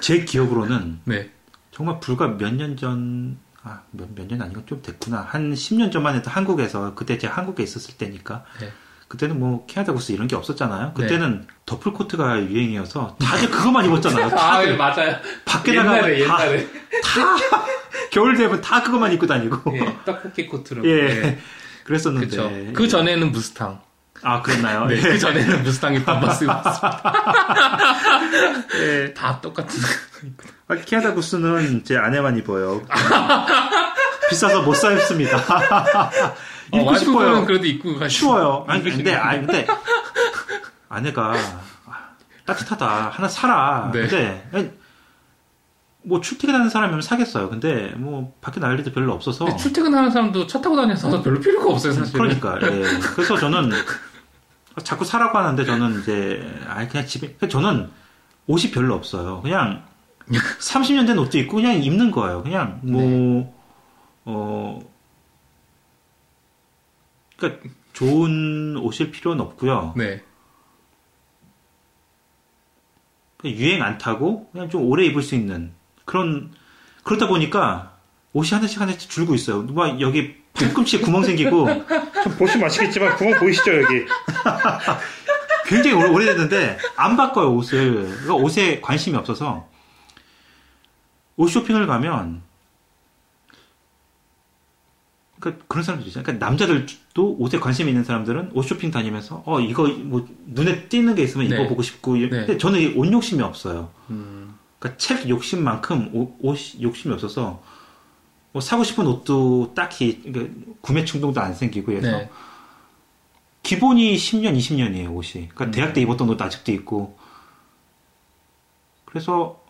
제 기억으로는 네. 정말 불과 몇 년 전, 아, 몇, 몇 년 아니고 좀 됐구나. 한 10년 전만 해도 한국에서, 그때 제가 한국에 있었을 때니까. 네. 그때는 뭐, 캐나다 구스 이런 게 없었잖아요. 그때는 더플 코트가 유행이어서 다들 그것만 입었잖아요. 다들 맞아요. 밖에 나가면 옛날에 다, 옛날에 다, 겨울 되면 다 그것만 입고 다니고. 예, 떡볶이 코트로. 예. 그랬었는데. 그렇죠. 그 전에는 무스탕. 아, 그랬나요? 네, 예. 그 전에는 무스탕이 반바스 예. 다 똑같은. 아, 캐나다 구스는 제 아내만 입어요. 비싸서 못 사 입습니다. 어, 입고 와이프분은 싶어요. 그래도 입고 가시. 추워요. 아니 근데 아니 근데 아내가 아, 따뜻하다 하나 사라. 네. 근데 아니, 뭐 출퇴근하는 사람이면 사겠어요. 근데 뭐 밖에 나갈 일도 별로 없어서 출퇴근하는 사람도 차 타고 다녀서 별로 필요가 없어요, 사실. 그러니까 예. 그래서 저는 자꾸 사라고 하는데 저는 이제 아 그냥 집에 저는 옷이 별로 없어요. 그냥 30년 된 옷도 있고 그냥 입는 거예요. 그냥 뭐 어. 그러니까 좋은 옷일 필요는 없고요. 네. 유행 안 타고 그냥 좀 오래 입을 수 있는 그런 그러다 보니까 옷이 하나씩 하나씩 줄고 있어요. 막 여기 팔꿈치에 구멍 생기고. 좀 보시면 아시겠지만 구멍 보이시죠 여기? 굉장히 오래, 오래 됐는데 안 바꿔요 옷을. 그러니까 옷에 관심이 없어서. 옷 쇼핑을 가면 그러니까 그런 사람들 있잖아요. 그러니까 남자들도 옷에 관심 있는 사람들은 옷 쇼핑 다니면서 어 이거 뭐 눈에 띄는 게 있으면 네. 입어보고 싶고. 근데 저는 이옷 욕심이 없어요. 음, 그러니까 책 욕심만큼 옷, 옷 욕심이 없어서 뭐 사고 싶은 옷도 딱히 그러니까 구매 충동도 안 생기고 해서 네. 기본이 10년, 20년이에요 옷이. 그러니까 음. 대학 때 입었던 옷도 아직도 있고 그래서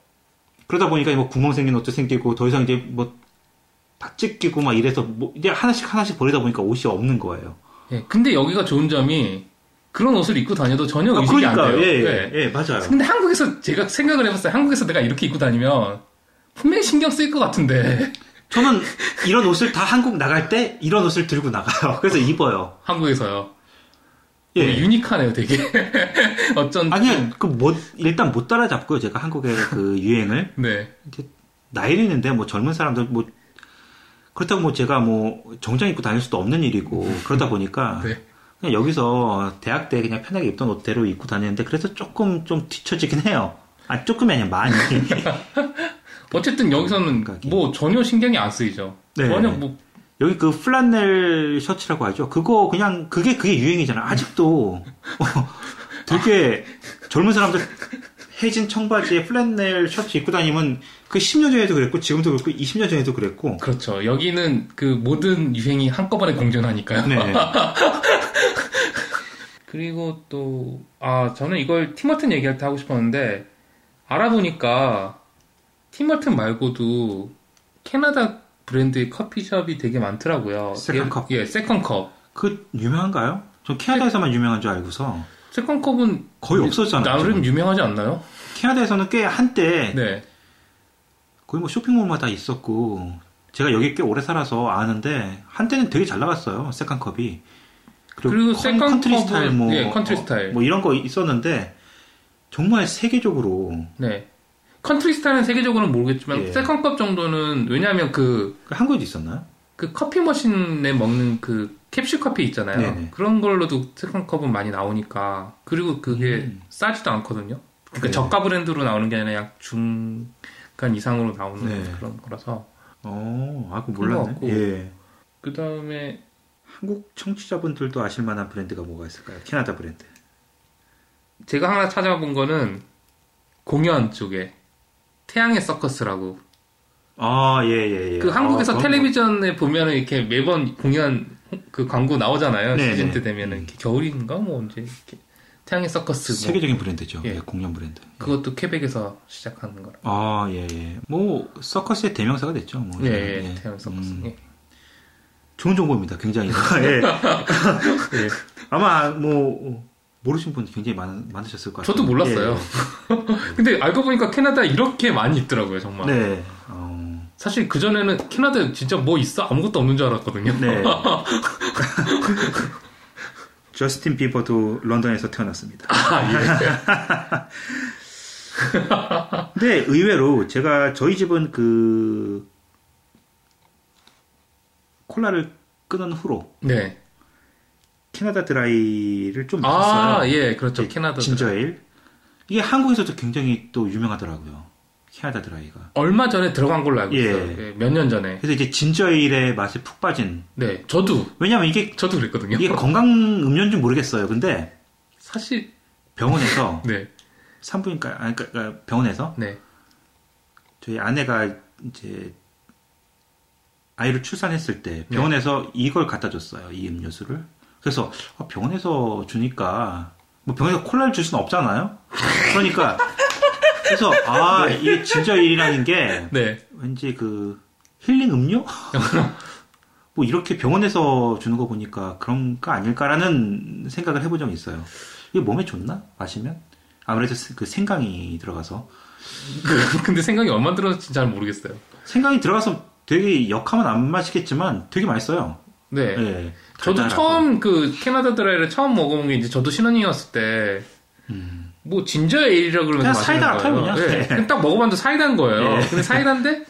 그러다 보니까 뭐 구멍 생긴 옷도 생기고 더 이상 이제 뭐다 찢기고 막 이래서 뭐 이제 하나씩 하나씩 버리다 보니까 옷이 없는 거예요. 예, 근데 여기가 좋은 점이 그런 옷을 입고 다녀도 전혀 아, 의식이 안 돼요. 예, 네. 예, 예, 맞아요. 근데 한국에서 제가 생각을 해봤어요. 한국에서 내가 이렇게 입고 다니면 분명히 신경 쓰일 것 같은데 저는 이런 옷을 다 한국 나갈 때 이런 옷을 들고 나가요. 그래서 입어요. 한국에서요. 예. 유니크하네요, 되게. 어쩐 아니요, 그 못, 일단 못 따라잡고요, 제가 한국의 그 유행을. 네. 나이를 있는데, 뭐 젊은 사람들, 뭐, 그렇다고 뭐 제가 뭐 정장 입고 다닐 수도 없는 일이고, 그러다 보니까, 네. 그냥 여기서 대학 때 그냥 편하게 입던 옷대로 입고 다니는데, 그래서 조금 좀 뒤처지긴 해요. 아, 조금이 아니라 많이. 어쨌든 여기서는 생각이. 뭐 전혀 신경이 안 쓰이죠. 네. 전혀 뭐 여기 그 플란넬 셔츠라고 하죠. 그거 그냥, 그게, 그게 유행이잖아요. 아직도. 되게 젊은 사람들 해진 청바지에 플란넬 셔츠 입고 다니면 그 10년 전에도 그랬고, 지금도 그렇고, 20년 전에도 그랬고, 그렇죠. 여기는 그 모든 유행이 한꺼번에 공존하니까요. 네. 그리고 또, 아, 저는 이걸 Tim Hortons 얘기할 때 하고 싶었는데, 알아보니까, Tim Hortons 말고도 캐나다 브랜드의 커피숍이 되게 많더라고요. Second Cup. 예, 예, Second Cup. 그 유명한가요? 전 캐나다에서만 유명한 줄 알고서 Second Cup은 거의 없었잖아요. 나름 지금. 유명하지 않나요? 캐나다에서는 꽤 한때 네. 거의 뭐 쇼핑몰마다 있었고 제가 여기 꽤 오래 살아서 아는데 한때는 되게 잘 나갔어요 Second Cup이 그리고 컨- Second Cup은- Country Style 뭐, 예, Country 어, 스타일. 뭐 이런 거 있었는데 정말 세계적으로 네. Country Style은 세계적으로는 모르겠지만, 예. Second Cup 정도는, 왜냐하면 그, 한국에도 있었나요? 그 커피 머신에 먹는 그 캡슐 커피 있잖아요. 네네. 그런 걸로도 Second Cup은 많이 나오니까. 그리고 그게 음. 싸지도 않거든요. 그러니까 네. 저가 브랜드로 나오는 게 아니라 약 중간 이상으로 나오는 네. 그런 거라서. 어, 아, 그 몰랐네. 예. 그 다음에 한국 청취자분들도 아실 만한 브랜드가 뭐가 있을까요? 캐나다 브랜드. 제가 하나 찾아본 거는 공연 쪽에 태양의 서커스라고 아, 예, 예, 예. 그 한국에서 아, 텔레비전에 보면은 이렇게 매번 공연 그 광고 나오잖아요. 네, 시즌 네. 때 되면은 이렇게 겨울인가 뭐 언제 이렇게 태양의 거 서커스 뭐 세계적인 브랜드죠. 예. 예, 공연 브랜드. 그것도 퀘벡에서 시작하는 거라. 아, 예, 예. 뭐, 서커스의 대명사가 됐죠. 뭐. 예, 이제. 예, 태양의 서커스. 음, 예. 좋은 정보입니다. 굉장히. 예. 예. 아마, 뭐, 모르신 분 굉장히 많, 많으셨을 것 같아요. 저도 몰랐어요. 예, 근데 알고 보니까 캐나다 이렇게 많이 있더라고요, 정말. 예. 네. 어, 사실 그 전에는 캐나다 진짜 뭐 있어 아무것도 없는 줄 알았거든요. 네. 저스틴 비버도 런던에서 태어났습니다. 아, 예. 근데 의외로 제가 저희 집은 그 콜라를 끊은 후로 네. 캐나다 드라이를 좀 마셨어요. 아, 예, 그렇죠. 네, 캐나다. 진저에일. 이게 한국에서도 굉장히 또 유명하더라고요. 캐나다 드라이가. 얼마 전에 들어간 걸로 알고 예. 있어요. 몇년 전에. 그래서 이제 진저에일의 맛이 푹 빠진. 네, 저도 왜냐면 이게 저도 그랬거든요. 이게 건강 음료인지 모르겠어요. 근데 사실 병원에서 네, 산부인과 아니 그러니까 병원에서 네, 저희 아내가 이제 아이를 출산했을 때 병원에서 이걸 갖다 줬어요. 이 음료수를. 그래서 아, 병원에서 주니까 뭐 병원에서 콜라를 줄 수는 없잖아요. 그러니까 그래서 아 이게 진짜 일이라는 게 네. 왠지 그 힐링 음료? 뭐 이렇게 병원에서 주는 거 보니까 그런 거 아닐까라는 생각을 해본 적이 있어요. 이게 몸에 좋나? 마시면? 아무래도 그 생강이 들어가서 그- 근데 생각이 얼마 들었는지 잘 모르겠어요. 생강이 들어가서 되게 역하면 안 마시겠지만 되게 맛있어요. 네. 예. 저도. 처음 그 캐나다 드라이를 처음 먹어본 게 이제 저도 신혼이었을 때. 음. 뭐 진저 에일이라 마시는 사이다 같아요. 그냥. 예. 네. 그냥 딱 먹어봤는데 사이다인 거예요. 예. 근데 사이다인데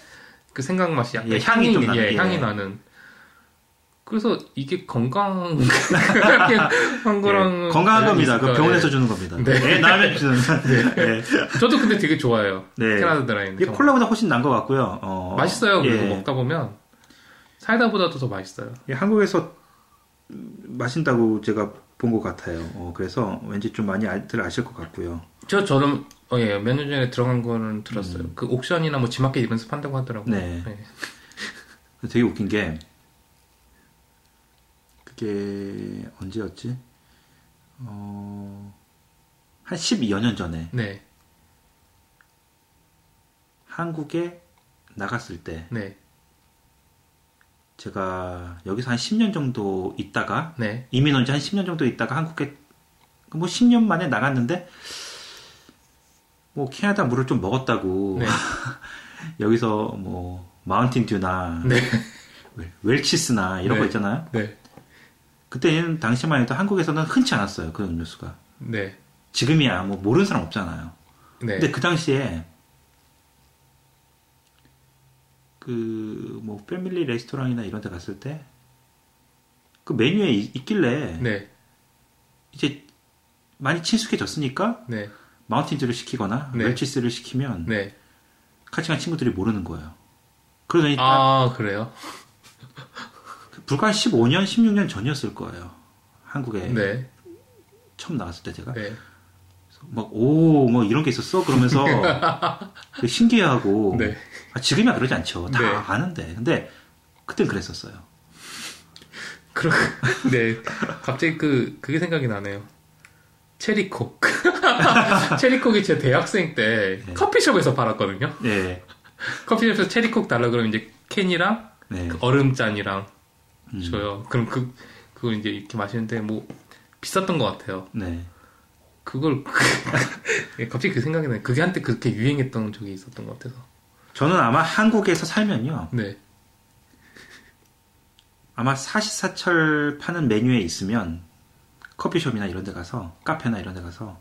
그 생강 맛이 약간 예, 향이 좀 예, 나는, 예. 향이 나는. 그래서 이게 건강 한 거랑 예, 건강한 겁니다. 그? 병원에서 예. 주는 겁니다. 네. 예, 나면 주는. 예. 저도 근데 되게 좋아해요. 네. 캐나다 드라이는 이게 정말. 콜라보다 훨씬 난 것 같고요. 어, 맛있어요. 그리고 예. 먹다 보면 사이다보다도 더 맛있어요. 예, 한국에서 마신다고 제가 본 것 같아요. 어, 그래서 왠지 좀 많이 알, 들 아실 것 같고요. 저 저는 어, 예, 몇 년 전에 들어간 거는 들었어요. 그 옥션이나 뭐 지마켓 이런 데서 판다고 하더라고요. 네. 예. 되게 웃긴 게 그게 언제였지? 어, 한 12여 년 전에 네. 한국에 나갔을 때 네. 제가 여기서 한 10년 정도 있다가 네. 이민 온 지 한 10년 정도 있다가 한국에 뭐 10년 만에 나갔는데 뭐 캐나다 물을 좀 먹었다고 네. 여기서 뭐 마운틴 듀나 네. 웰- 웰치스나 이런 네. 거 있잖아요. 네. 그때는 당시만 해도 한국에서는 흔치 않았어요. 그 음료수가. 네. 지금이야 뭐 모르는 사람 없잖아요. 네. 근데 그 당시에 그 뭐 패밀리 레스토랑이나 이런 데 갔을 때 그 메뉴에 이- 있길래 네. 이제 많이 친숙해졌으니까 네. 마운틴즈를 시키거나 네. 웰치스를 시키면 네. 같이 간 친구들이 모르는 거예요. 그러더니 딱 아, 그래요? 불과 한 15년, 16년 전이었을 거예요. 한국에 네. 처음 나왔을 때 제가 네. 막 오 뭐 이런 게 있었어 그러면서 그 신기해하고 네. 아, 지금이야 그러지 않죠. 다 네. 아는데 근데 그땐 그랬었어요. 그러, 네. 갑자기 그, 그게 생각이 나네요. 체리콕. 체리콕이 제 대학생 때 네. 커피숍에서 팔았거든요. 네, 커피숍에서 체리콕 달라 그러면 이제 캔이랑 네. 그 얼음잔이랑 음, 줘요. 그럼 그, 그거 이제 이렇게 마시는데 뭐 비쌌던 것 같아요. 네. 그걸, 예, 갑자기 그 생각이 나요. 그게 한때 그렇게 유행했던 적이 있었던 것 같아서. 저는 아마 한국에서 살면요. 네. 아마 사시사철 파는 메뉴에 있으면 커피숍이나 이런 데 가서 카페나 이런 데 가서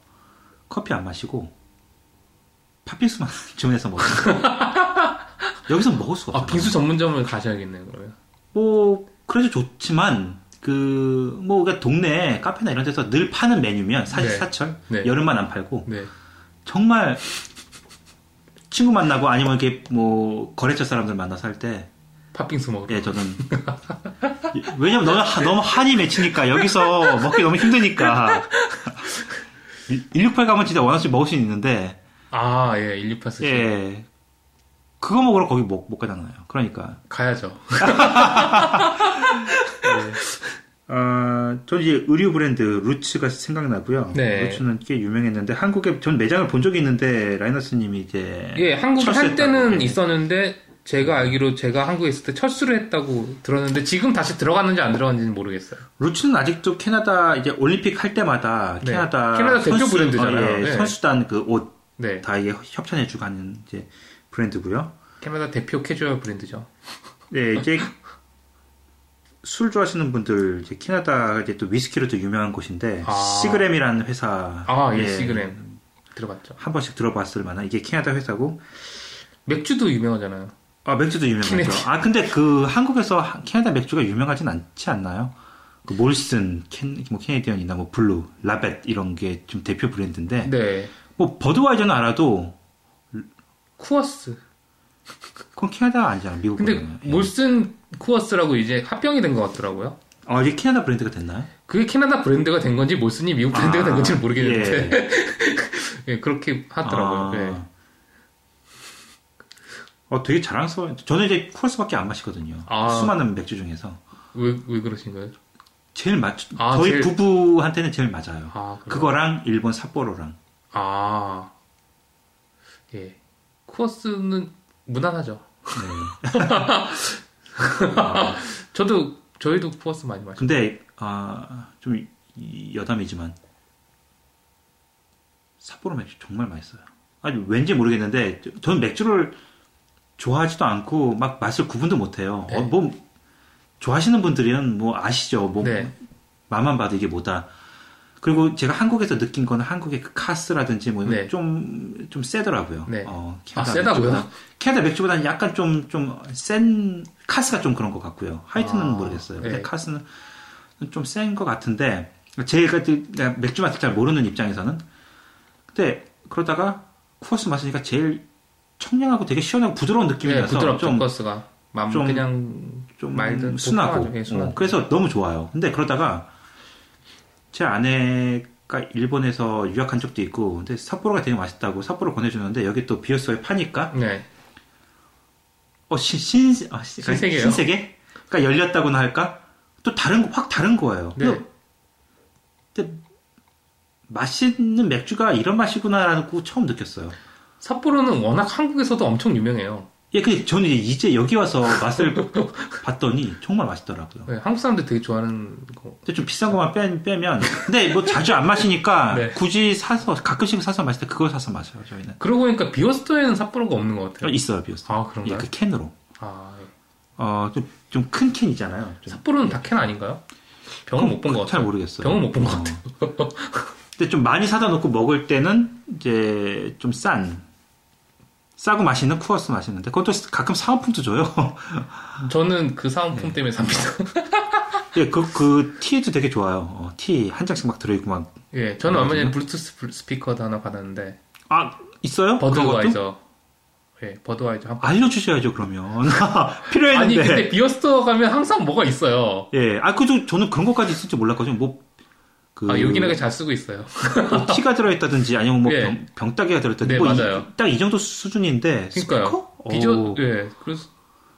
커피 안 마시고 팥빙수만 주문해서 먹어요. 여기서 먹을 수가 아, 없어요. 빙수 전문점을 가셔야겠네요, 그러면. 뭐 그래서 좋지만 그뭐 동네 카페나 이런 데서 늘 파는 메뉴면 사시사철 네. 여름만 안 팔고 네. 정말 친구 만나고 아니면 이렇게 뭐 거래처 사람들 만나서 할 때 팥빙수 먹으러. 예, 저는 왜냐면 너무 하- 너무 한이 맺히니까 여기서 먹기 너무 힘드니까 168 가면 진짜 원하시 먹을 수 있는데 아, 예, 168 스시. 예 그거 먹으러 거기 못, 못 가잖아요. 그러니까 가야죠. 어, 전 이제 의류 브랜드 루츠가 생각나고요. 네. 루츠는 꽤 유명했는데 한국에 전 매장을 본 적이 있는데 라이너스님이 이제 예, 한국에 할. 때는 예. 있었는데 제가 알기로 제가 한국에 있을 때 철수를 했다고 들었는데 지금 다시 들어갔는지 안 들어갔는지는 모르겠어요. 루츠는 아직도 캐나다 이제 올림픽 할 때마다 네. 캐나다 캐나다 대표 브랜드잖아요. 어, 예, 네. 선수단 그옷 네. 다 이게 협찬해주고 하는 이제 브랜드고요. 캐나다 대표 캐주얼 브랜드죠. 네, 이제 술 좋아하시는 분들 이제 캐나다 이제 또 위스키로도 유명한 곳인데 아. 시그램이라는 회사 아, 예, 시그램. 들어봤죠. 한 번씩 들어봤을 만한 이게 캐나다 회사고 맥주도 유명하잖아요. 아 맥주도 유명하죠. Canadi. 아 근데 그 한국에서 하- 캐나다 맥주가 유명하진 않지 않나요? 그 Molson, Can, 뭐 Canadian이나 뭐 Blue, Labatt 이런 게 좀 대표 브랜드인데 네. 뭐 버드와이저는 알아도 쿠어스. 그건 캐나다 아니잖아 미국 근데 거잖아요. 예. Molson Coors라고 이제 합병이 된 것 같더라고요. 아 이게 캐나다 브랜드가 됐나요? 그게 캐나다 브랜드가 된 건지 Molson이 미국 브랜드가 아, 된 건지는 모르겠는데 예, 그렇게 하더라고요. 아. 예. 어 되게 자랑스러워. 저는 이제 쿠어스밖에 안 마시거든요. 아. 수많은 맥주 중에서 왜, 왜 그러신 거예요? 제일 맞. 아, 저희 제일- 부부한테는 제일 맞아요. 아? 그거랑 일본 삿포로랑. 아, 예. 쿠어스는 무난하죠. 네. 저도, 저희도 쿠어스 많이 마셔요. 근데 아좀 여담이지만 삿포로 맥주 정말 맛있어요. 아니 왠지 모르겠는데 저- 저는 맥주를 좋아하지도 않고 막 맛을 구분도 못해요. 네. 어, 뭐 좋아하시는 분들은 뭐 아시죠. 뭐 네. 맛만 봐도 이게 뭐다. 그리고 제가 한국에서 느낀 거는 한국의 그 카스라든지 뭐 네. 좀 좀 세더라고요. 네. 어, 아, 세다고요? 맥주보다- 캐나다 맥주보다는 약간 좀 좀 센 카스가 좀 그런 것 같고요. 하이트는 아, 모르겠어요. 근데 네. 카스는 좀 센 것 같은데 제가 맥주 맛을 잘 모르는 입장에서는 근데 그러다가 쿠어스 마시니까 제일 청량하고 되게 시원하고 부드러운 예, 느낌이라서 부드럽죠, 좀 쿠어스가. 맘 좀- 그냥 좀 말든 순하고. 예, 순하고. 어, 그래서 너무 좋아요. 근데 그러다가 제 아내가 일본에서 유학한 적도 있고 근데 삿포로가 되게 맛있다고 삿포로 보내주는데 여기 또 비어스에 파니까 네. 어 신, 신, 아, 신-? 신세계? 그러니까 열렸다고나 할까? 또 다른 거- 확 다른 거예요. 네. 근데, 근데 맛있는 맥주가 이런 맛이구나라고 처음 느꼈어요. 삿포로는 워낙 한국에서도 엄청 유명해요. 예, 근데 저는 이제 여기 와서 맛을 봤더니 정말 맛있더라고요. 예, 한국 사람들 되게 좋아하는 거. 근데 좀 비싼 것만 빼, 빼면 근데 뭐 자주 안 마시니까 네. 굳이 사서 가끔씩 사서 마실 때 그걸 사서 마셔요 저희는 그러고 보니까 Beer Store에는 삿포로가 없는 것 어, 같아요. 있어요 비어스 아, 예, 그런가요? 그 캔으로 아, 예. 어좀 큰캔 있잖아요 좀. 삿포로는 다 캔 아닌가요? 병은 못본것잘 같아요. 모르겠어요 병은 못본것 어. 같아요. 근데 좀 많이 사다 놓고 먹을 때는 이제 좀 싼 싸고 맛있는 쿠어스 마시는데 그것도 가끔 사은품도 줘요 저는 그 사은품 네. 때문에 삽니다. 예, 그, 그 티도 되게 좋아요 어, 티한 장씩 막 들어있고 막 예, 저는 얼마 전에 블루투스 블- 스피커도 하나 받았는데 아, 있어요? 그것도? 버드와이저. 예, 버드와이저 한 알려주셔야죠 그러면 아니 필요했는데 근데 Beer Store 가면 항상 뭐가 있어요. 예, 아, 그저 저는 그런 것까지 있을 줄 몰랐거든요. 뭐, 그, 아 요긴하게 잘 쓰고 있어요. 뭐 티가 들어있다든지 아니면 뭐 예. 병, 병따개가 들어있다든지 네, 뭐 맞아요. 딱이 정도 수준인데 그러니까요. 비저 오. 예, 그래서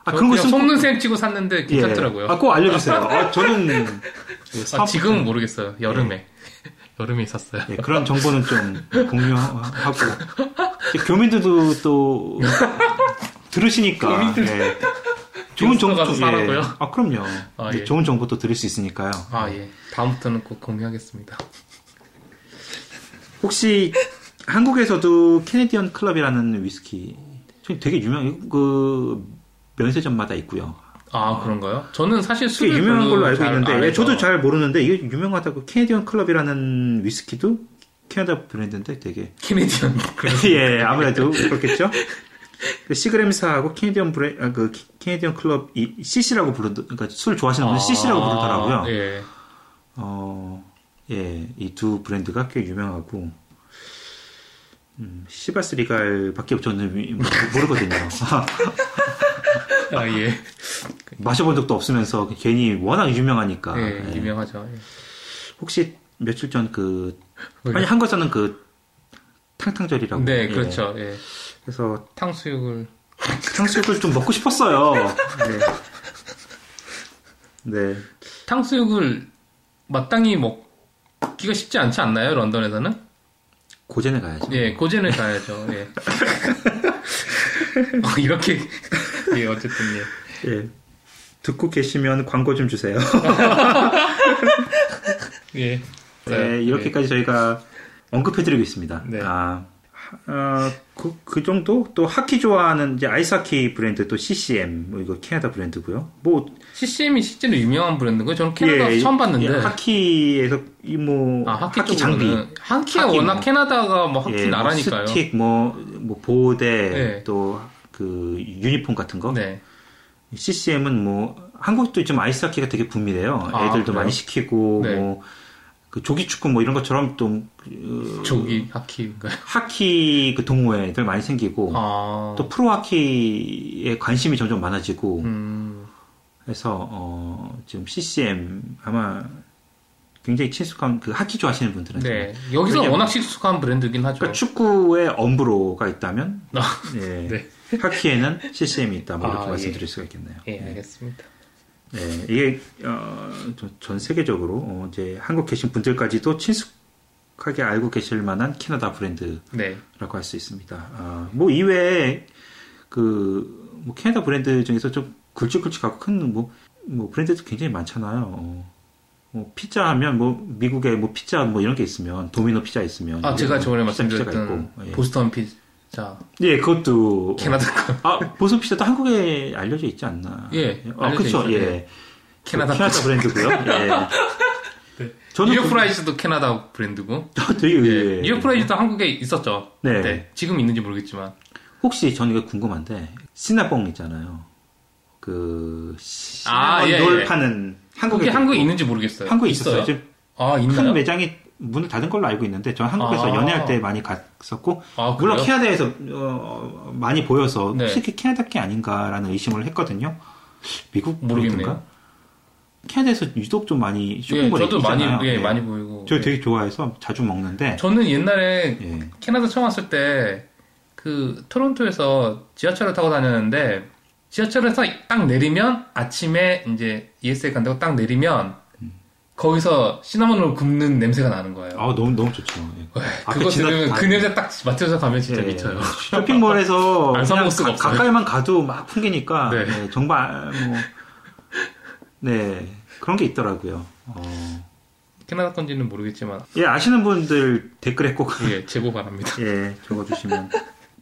아저 그런 거 속는 셈 치고 샀는데 괜찮더라고요. 예. 아, 꼭 알려주세요. 아, 저는 예, 아, 지금은 모르겠어요. 여름에 여름에 샀어요. 예, 그런 정보는 좀 공유하고 교민들도 또 들으시니까 교민들. 예. 좋은 정보 가서 좀- 사라고요? 예. 아 그럼요. 아, 예. 좋은 정보도 들을 수 있으니까요. 아 예, 다음부터는 꼭 공유하겠습니다. 혹시 한국에서도 캐네디언 클럽이라는 위스키 되게 유명 그 면세점마다 있고요. 아 그런가요? 저는 사실 꽤 술을 유명한 걸로 알고 잘 있는데 안 예. 저도 잘 모르는데 이게 유명하다고 Canadian Club이라는 위스키도 캐나다 브랜드인데 되게 Canadian 예 아무래도 그렇겠죠. 그 시그램사하고 Canadian 브레 아, 그 Canadian Club 이 CC라고 부르 그러니까 술 좋아하시는 분은 CC라고 부르더라고요. 예. 어, 예, 이 두 브랜드가 꽤 유명하고, 음, 시바스 리갈밖에 저는 모르거든요. 아, 예. 마셔본 적도 없으면서 괜히 워낙 유명하니까. 예, 예. 유명하죠. 예. 혹시 며칠 전 그? 아니 한국에서는 그 탕탕절이라고. 네, 예. 그렇죠. 예. 그래서 탕수육을 탕수육을 좀 먹고 싶었어요. 네. 네. 탕수육을 마땅히 먹기가 쉽지 않지 않나요? 런던에서는? 고젠에 가야죠. 예, 고젠을 가야죠. 예. 어, 이렇게 예, 어쨌든 예. 예. 듣고 계시면 광고 좀 주세요. 예. 네, 이렇게까지 저희가 언급해드리고 있습니다. 네. 아, 어, 그, 그 정도? 또 하키 좋아하는 이제 아이스하키 브랜드 또 CCM, 뭐 이거 캐나다 브랜드고요. 뭐, CCM이 실제로 유명한 브랜드고 저는 캐나다에서 예, 처음 봤는데. 예, 하키에서 이 뭐, 아, 하키, 하키 장비. 하키가 하키 워낙 뭐. 캐나다가 뭐 하키 예, 뭐 나라니까요. 스틱, 뭐, 뭐 보호대, 네. 또그 유니폼 같은 거. 네. CCM은 뭐 한국도 좀 아이스하키가 되게 붐이래요. 아, 애들도 그래요? 많이 시키고 네. 뭐. 그 조기 축구 뭐 이런 것처럼 또 그, 조기 하키인가요? 하키 그 동호회들 많이 생기고 아. 또 프로 하키에 관심이 점점 많아지고 음. 해서 어 지금 CCM 아마 굉장히 친숙한 그 하키 좋아하시는 분들은 네. 여기서 워낙 친숙한 브랜드긴 하죠. 그러니까 축구에 엄브로가 있다면 아, 예, 네. 하키에는 CCM이 있다 뭐 이렇게 아, 말씀드릴 수가 있겠네요. 예, 알겠습니다. 네, 이게 어, 전- 전 세계적으로 어, 이제 한국 계신 분들까지도 친숙하게 알고 계실 만한 캐나다 브랜드라고 네. 할수 있습니다. 아, 뭐 이외에 그 뭐 캐나다 브랜드 중에서 좀 굵직굵직하고 큰뭐 뭐 브랜드도 굉장히 많잖아요. 어, 뭐 피자 하면 뭐 미국에 뭐 피자 뭐 이런 게 있으면 도미노 피자 있으면 아, 제가 저번에 피자 말씀드렸던 있고, 예. 보스턴 피 자 예, 그것도 캐나다 거. 아 보스 피자도 한국에 알려져 있지 않나? 예, 아, 알려져 그렇죠. 있어요. 예. 캐나다 캐나다. 브랜드고요. 예. 네. 저는 New York 그- Fries도 캐나다 브랜드고. 아, 되게 예. New York Fries도 한국에 있었죠. 네. 지금 있는지 모르겠지만. 혹시 저는 이거 궁금한데 Cinnabon 있잖아요. 그 아, 시나몬 예, 롤 예. 파는 한국에 한국에. 있는지 모르겠어요. 한국에 있었어요. 지금 아, 큰 있나요? 매장이 문을 닫은 걸로 알고 있는데 저는 한국에서 아. 연애할 때 많이 갔었고 아, 물론? 캐나다에서 어, 많이 보여서 네. 혹시 캐나다 게 아닌가라는 의심을 했거든요. 미국 모르겠네요. 캐나다에서 유독 좀 많이 예, 쇼핑몰에 저도 많이 있잖아요. 예, 예. 많이 보이고. 저 되게 좋아해서 자주 먹는데 저는 옛날에 예. 캐나다 처음 왔을 때 그 토론토에서 지하철을 타고 다녔는데 지하철에서 딱 내리면 아침에 이제 ESA 간다고 딱 내리면 거기서 시나몬을 굽는 냄새가 나는 거예요. 아 너무 너무 좋죠. 예. 그거 들으면 다- 그 냄새 딱 맡아서 가면 진짜 예, 미쳐요. 쇼핑몰에서 안 사먹을 수가 가-. 가까이만 가도 막 풍기니까 네. 네, 정말 뭐 네, 그런 게 있더라고요. 어, 캐나다 건지는 모르겠지만 예, 아시는 분들 댓글에 꼭 예, 제보 바랍니다. 예, 적어주시면.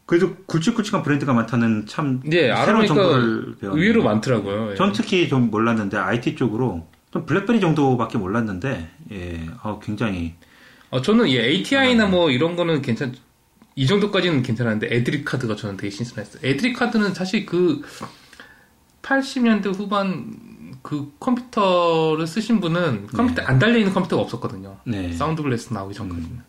그래도 굵직굵직한 브랜드가 많다는 참 예, 새로운 정보를 배웠네요. 의외로 많더라고요. 예. 전 특히 좀 몰랐는데 IT 쪽으로 좀 블랙베리 정도밖에 몰랐는데 예, 어, 굉장히 어, 저는 예, ATI나 음. 뭐 이런 거는 괜찮, 이 정도까지는 괜찮았는데, AdLib 카드가 저는 되게 신선했어요. AdLib 카드는 사실 그, 80년대 후반 그 컴퓨터를 쓰신 분은 컴퓨터 안 달려 있는 컴퓨터가 없었거든요. 네, Sound Blaster 나오기 전까지는.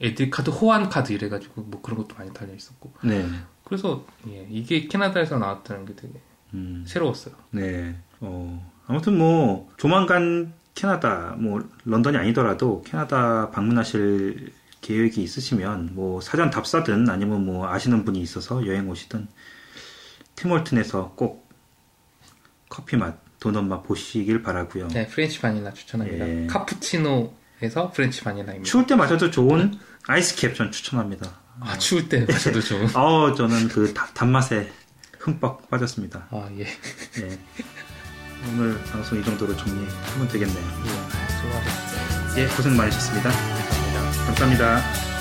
AdLib 카드, 호환 카드 이래가지고 뭐 그런 것도 많이 달려 있었고. 네, 그래서, 예, 이게 캐나다에서 나왔다는 게 되게 음, 새로웠어요. 네. 어, 아무튼 뭐 조만간 캐나다 뭐 런던이 아니더라도 캐나다 방문하실 계획이 있으시면 뭐 사전 답사든 아니면 뭐 아시는 분이 있어서 여행 오시든 팀 홀튼에서 꼭 커피 맛, 도넛 맛 보시길 바라고요. 네, French vanilla 추천합니다. 예. 카푸치노에서 French vanilla입니다. 추울 때 마셔도 좋은 아이스캡 전 추천합니다. 아, 추울 때 마셔도 좋은. 어, 저는 그 다- 단맛에 흠뻑 빠졌습니다. 아, 예. 예. 오늘 방송 이 정도로 정리하면 되겠네요. 예, 수고하셨습니다. 예, 고생 많으셨습니다. 감사합니다. 감사합니다.